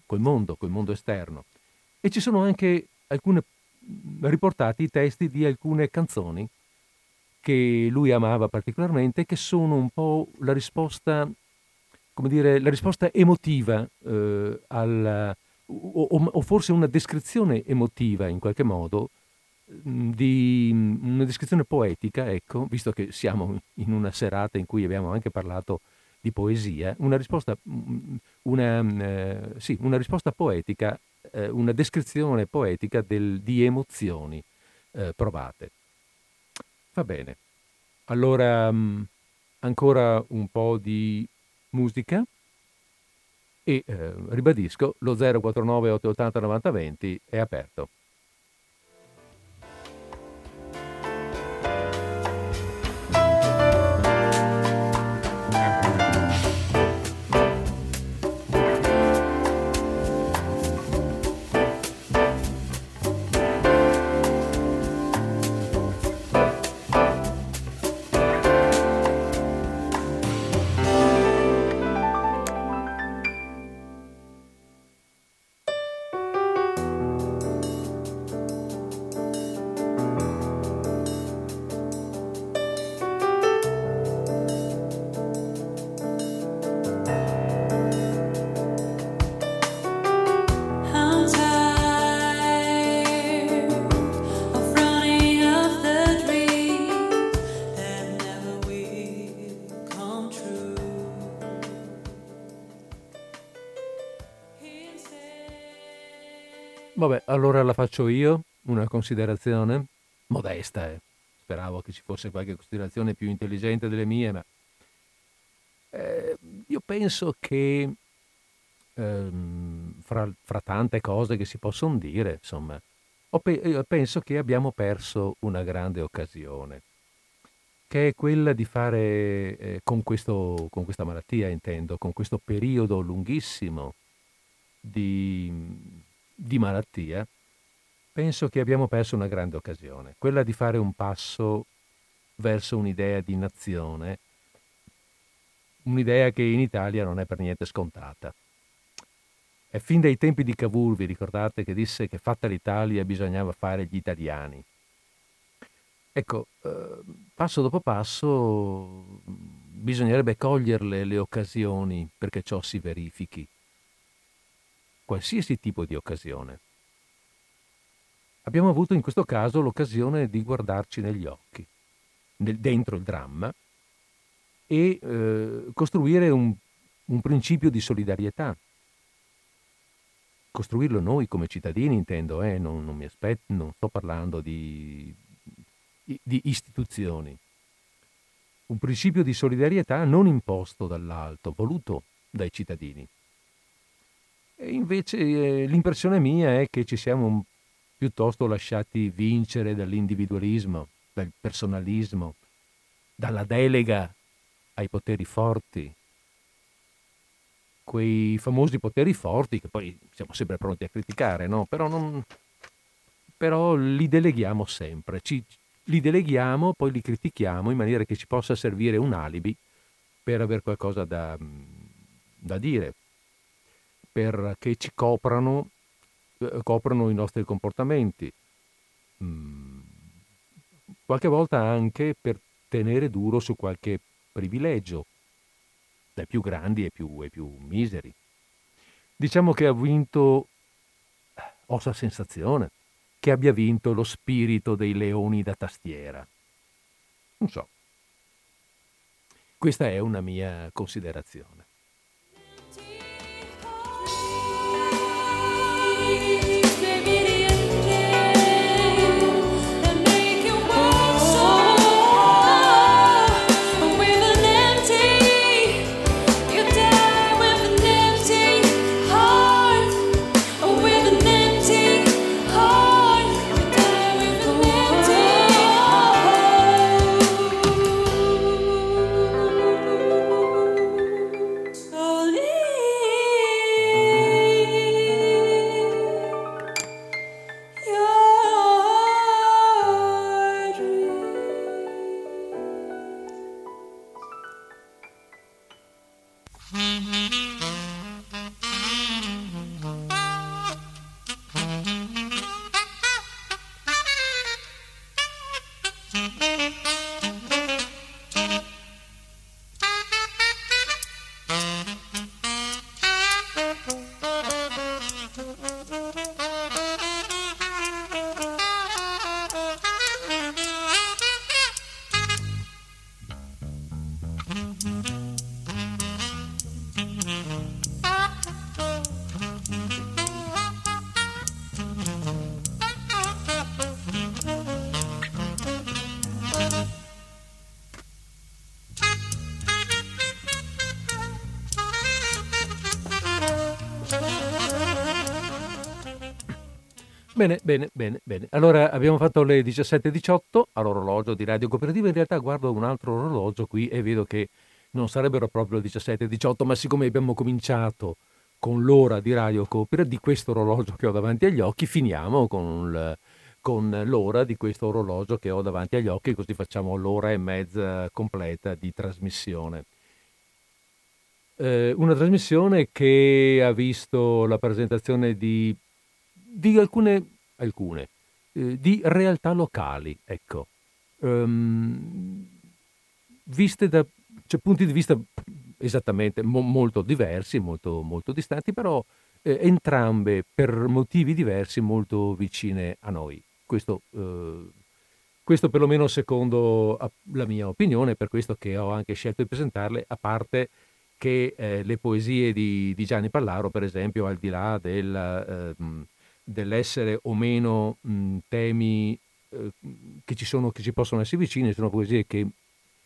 col mondo, col mondo esterno. E ci sono anche alcune riportati i testi di alcune canzoni che lui amava particolarmente, che sono un po' la risposta come dire, la risposta emotiva eh, al, o, o, forse una descrizione emotiva in qualche modo, mm, di una descrizione poetica, ecco, visto che siamo in una serata in cui abbiamo anche parlato di poesia, una risposta, mm, una, eh, sì, una risposta poetica, eh, una descrizione poetica del, di emozioni eh, provate. Va bene. Allora, mm, ancora un po' di musica e eh, ribadisco lo 049 880 9020 è aperto. Allora la faccio io, una considerazione modesta, eh. speravo che ci fosse qualche considerazione più intelligente delle mie, ma eh, io penso che ehm, fra, fra, tante cose che si possono dire, insomma, pe- penso che abbiamo perso una grande occasione, che è quella di fare eh, con, questo, con questa malattia, intendo, con questo periodo lunghissimo di, di malattia, penso che abbiamo perso una grande occasione, quella di fare un passo verso un'idea di nazione, un'idea che in Italia non è per niente scontata. È fin dai tempi di Cavour, vi ricordate, che disse che fatta l'Italia bisognava fare gli italiani. Ecco, eh, passo dopo passo bisognerebbe coglierle le occasioni perché ciò si verifichi. Qualsiasi tipo di occasione. Abbiamo avuto in questo caso l'occasione di guardarci negli occhi, nel, dentro il dramma, e eh, costruire un, un principio di solidarietà costruirlo noi come cittadini, intendo, eh? non, non, mi aspetto, non sto parlando di, di istituzioni. Un principio di solidarietà non imposto dall'alto, voluto dai cittadini. Invece eh, l'impressione mia è che ci siamo piuttosto lasciati vincere dall'individualismo, dal personalismo, dalla delega ai poteri forti, quei famosi poteri forti che poi siamo sempre pronti a criticare, no? però, non, però li deleghiamo sempre, ci, li deleghiamo, poi li critichiamo in maniera che ci possa servire un alibi per avere qualcosa da, da dire, perché ci coprano, eh, coprano i nostri comportamenti. Mm, qualche volta anche per tenere duro su qualche privilegio, dai più grandi ai più, ai più miseri. Diciamo che ha vinto, ho questa sensazione, che abbia vinto lo spirito dei leoni da tastiera. Non so. Questa è una mia considerazione. Bene, bene, bene, bene. Allora abbiamo fatto le 17.18 all'orologio di Radio Cooperativa. In realtà guardo un altro orologio qui e vedo che non sarebbero proprio le 17.18, ma siccome abbiamo cominciato con l'ora di Radio Cooperativa, di questo orologio che ho davanti agli occhi, finiamo con, il, con l'ora di questo orologio che ho davanti agli occhi, così facciamo l'ora e mezza completa di trasmissione. Eh, una trasmissione che ha visto la presentazione di di alcune, alcune eh, di realtà locali, ecco, um, viste da cioè, punti di vista esattamente mo- molto diversi, molto, molto distanti, però eh, entrambe per motivi diversi molto vicine a noi. Questo, eh, questo perlomeno secondo la mia opinione, per questo che ho anche scelto di presentarle, a parte che eh, le poesie di, di, Gianni Pallaro, per esempio, al di là del... Eh, dell'essere o meno mh, temi eh, che, ci sono, che ci possono essere vicini, sono poesie che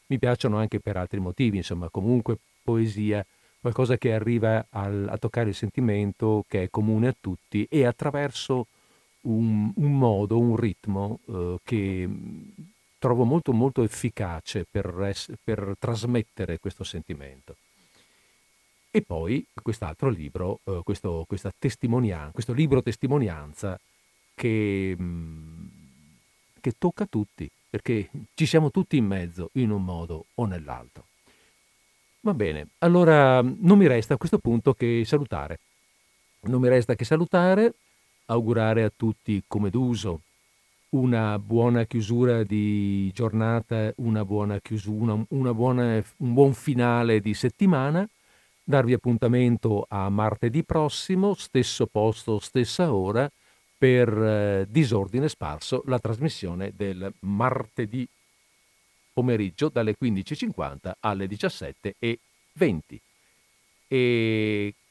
mi piacciono anche per altri motivi, insomma, comunque poesia qualcosa che arriva al, a toccare il sentimento che è comune a tutti e attraverso un, un modo, un ritmo eh, che trovo molto molto efficace per, per, trasmettere questo sentimento. E poi quest'altro libro, eh, questo, questo libro testimonianza che, mh, che tocca tutti, perché ci siamo tutti in mezzo in un modo o nell'altro. Va bene, allora non mi resta a questo punto che salutare. Non mi resta che salutare, augurare a tutti come d'uso una buona chiusura di giornata, una buona chiusura, una buona, un buon finale di settimana, darvi appuntamento a martedì prossimo, stesso posto, stessa ora, per eh, Disordine Sparso, la trasmissione del martedì pomeriggio dalle 15.50 alle 17.20. E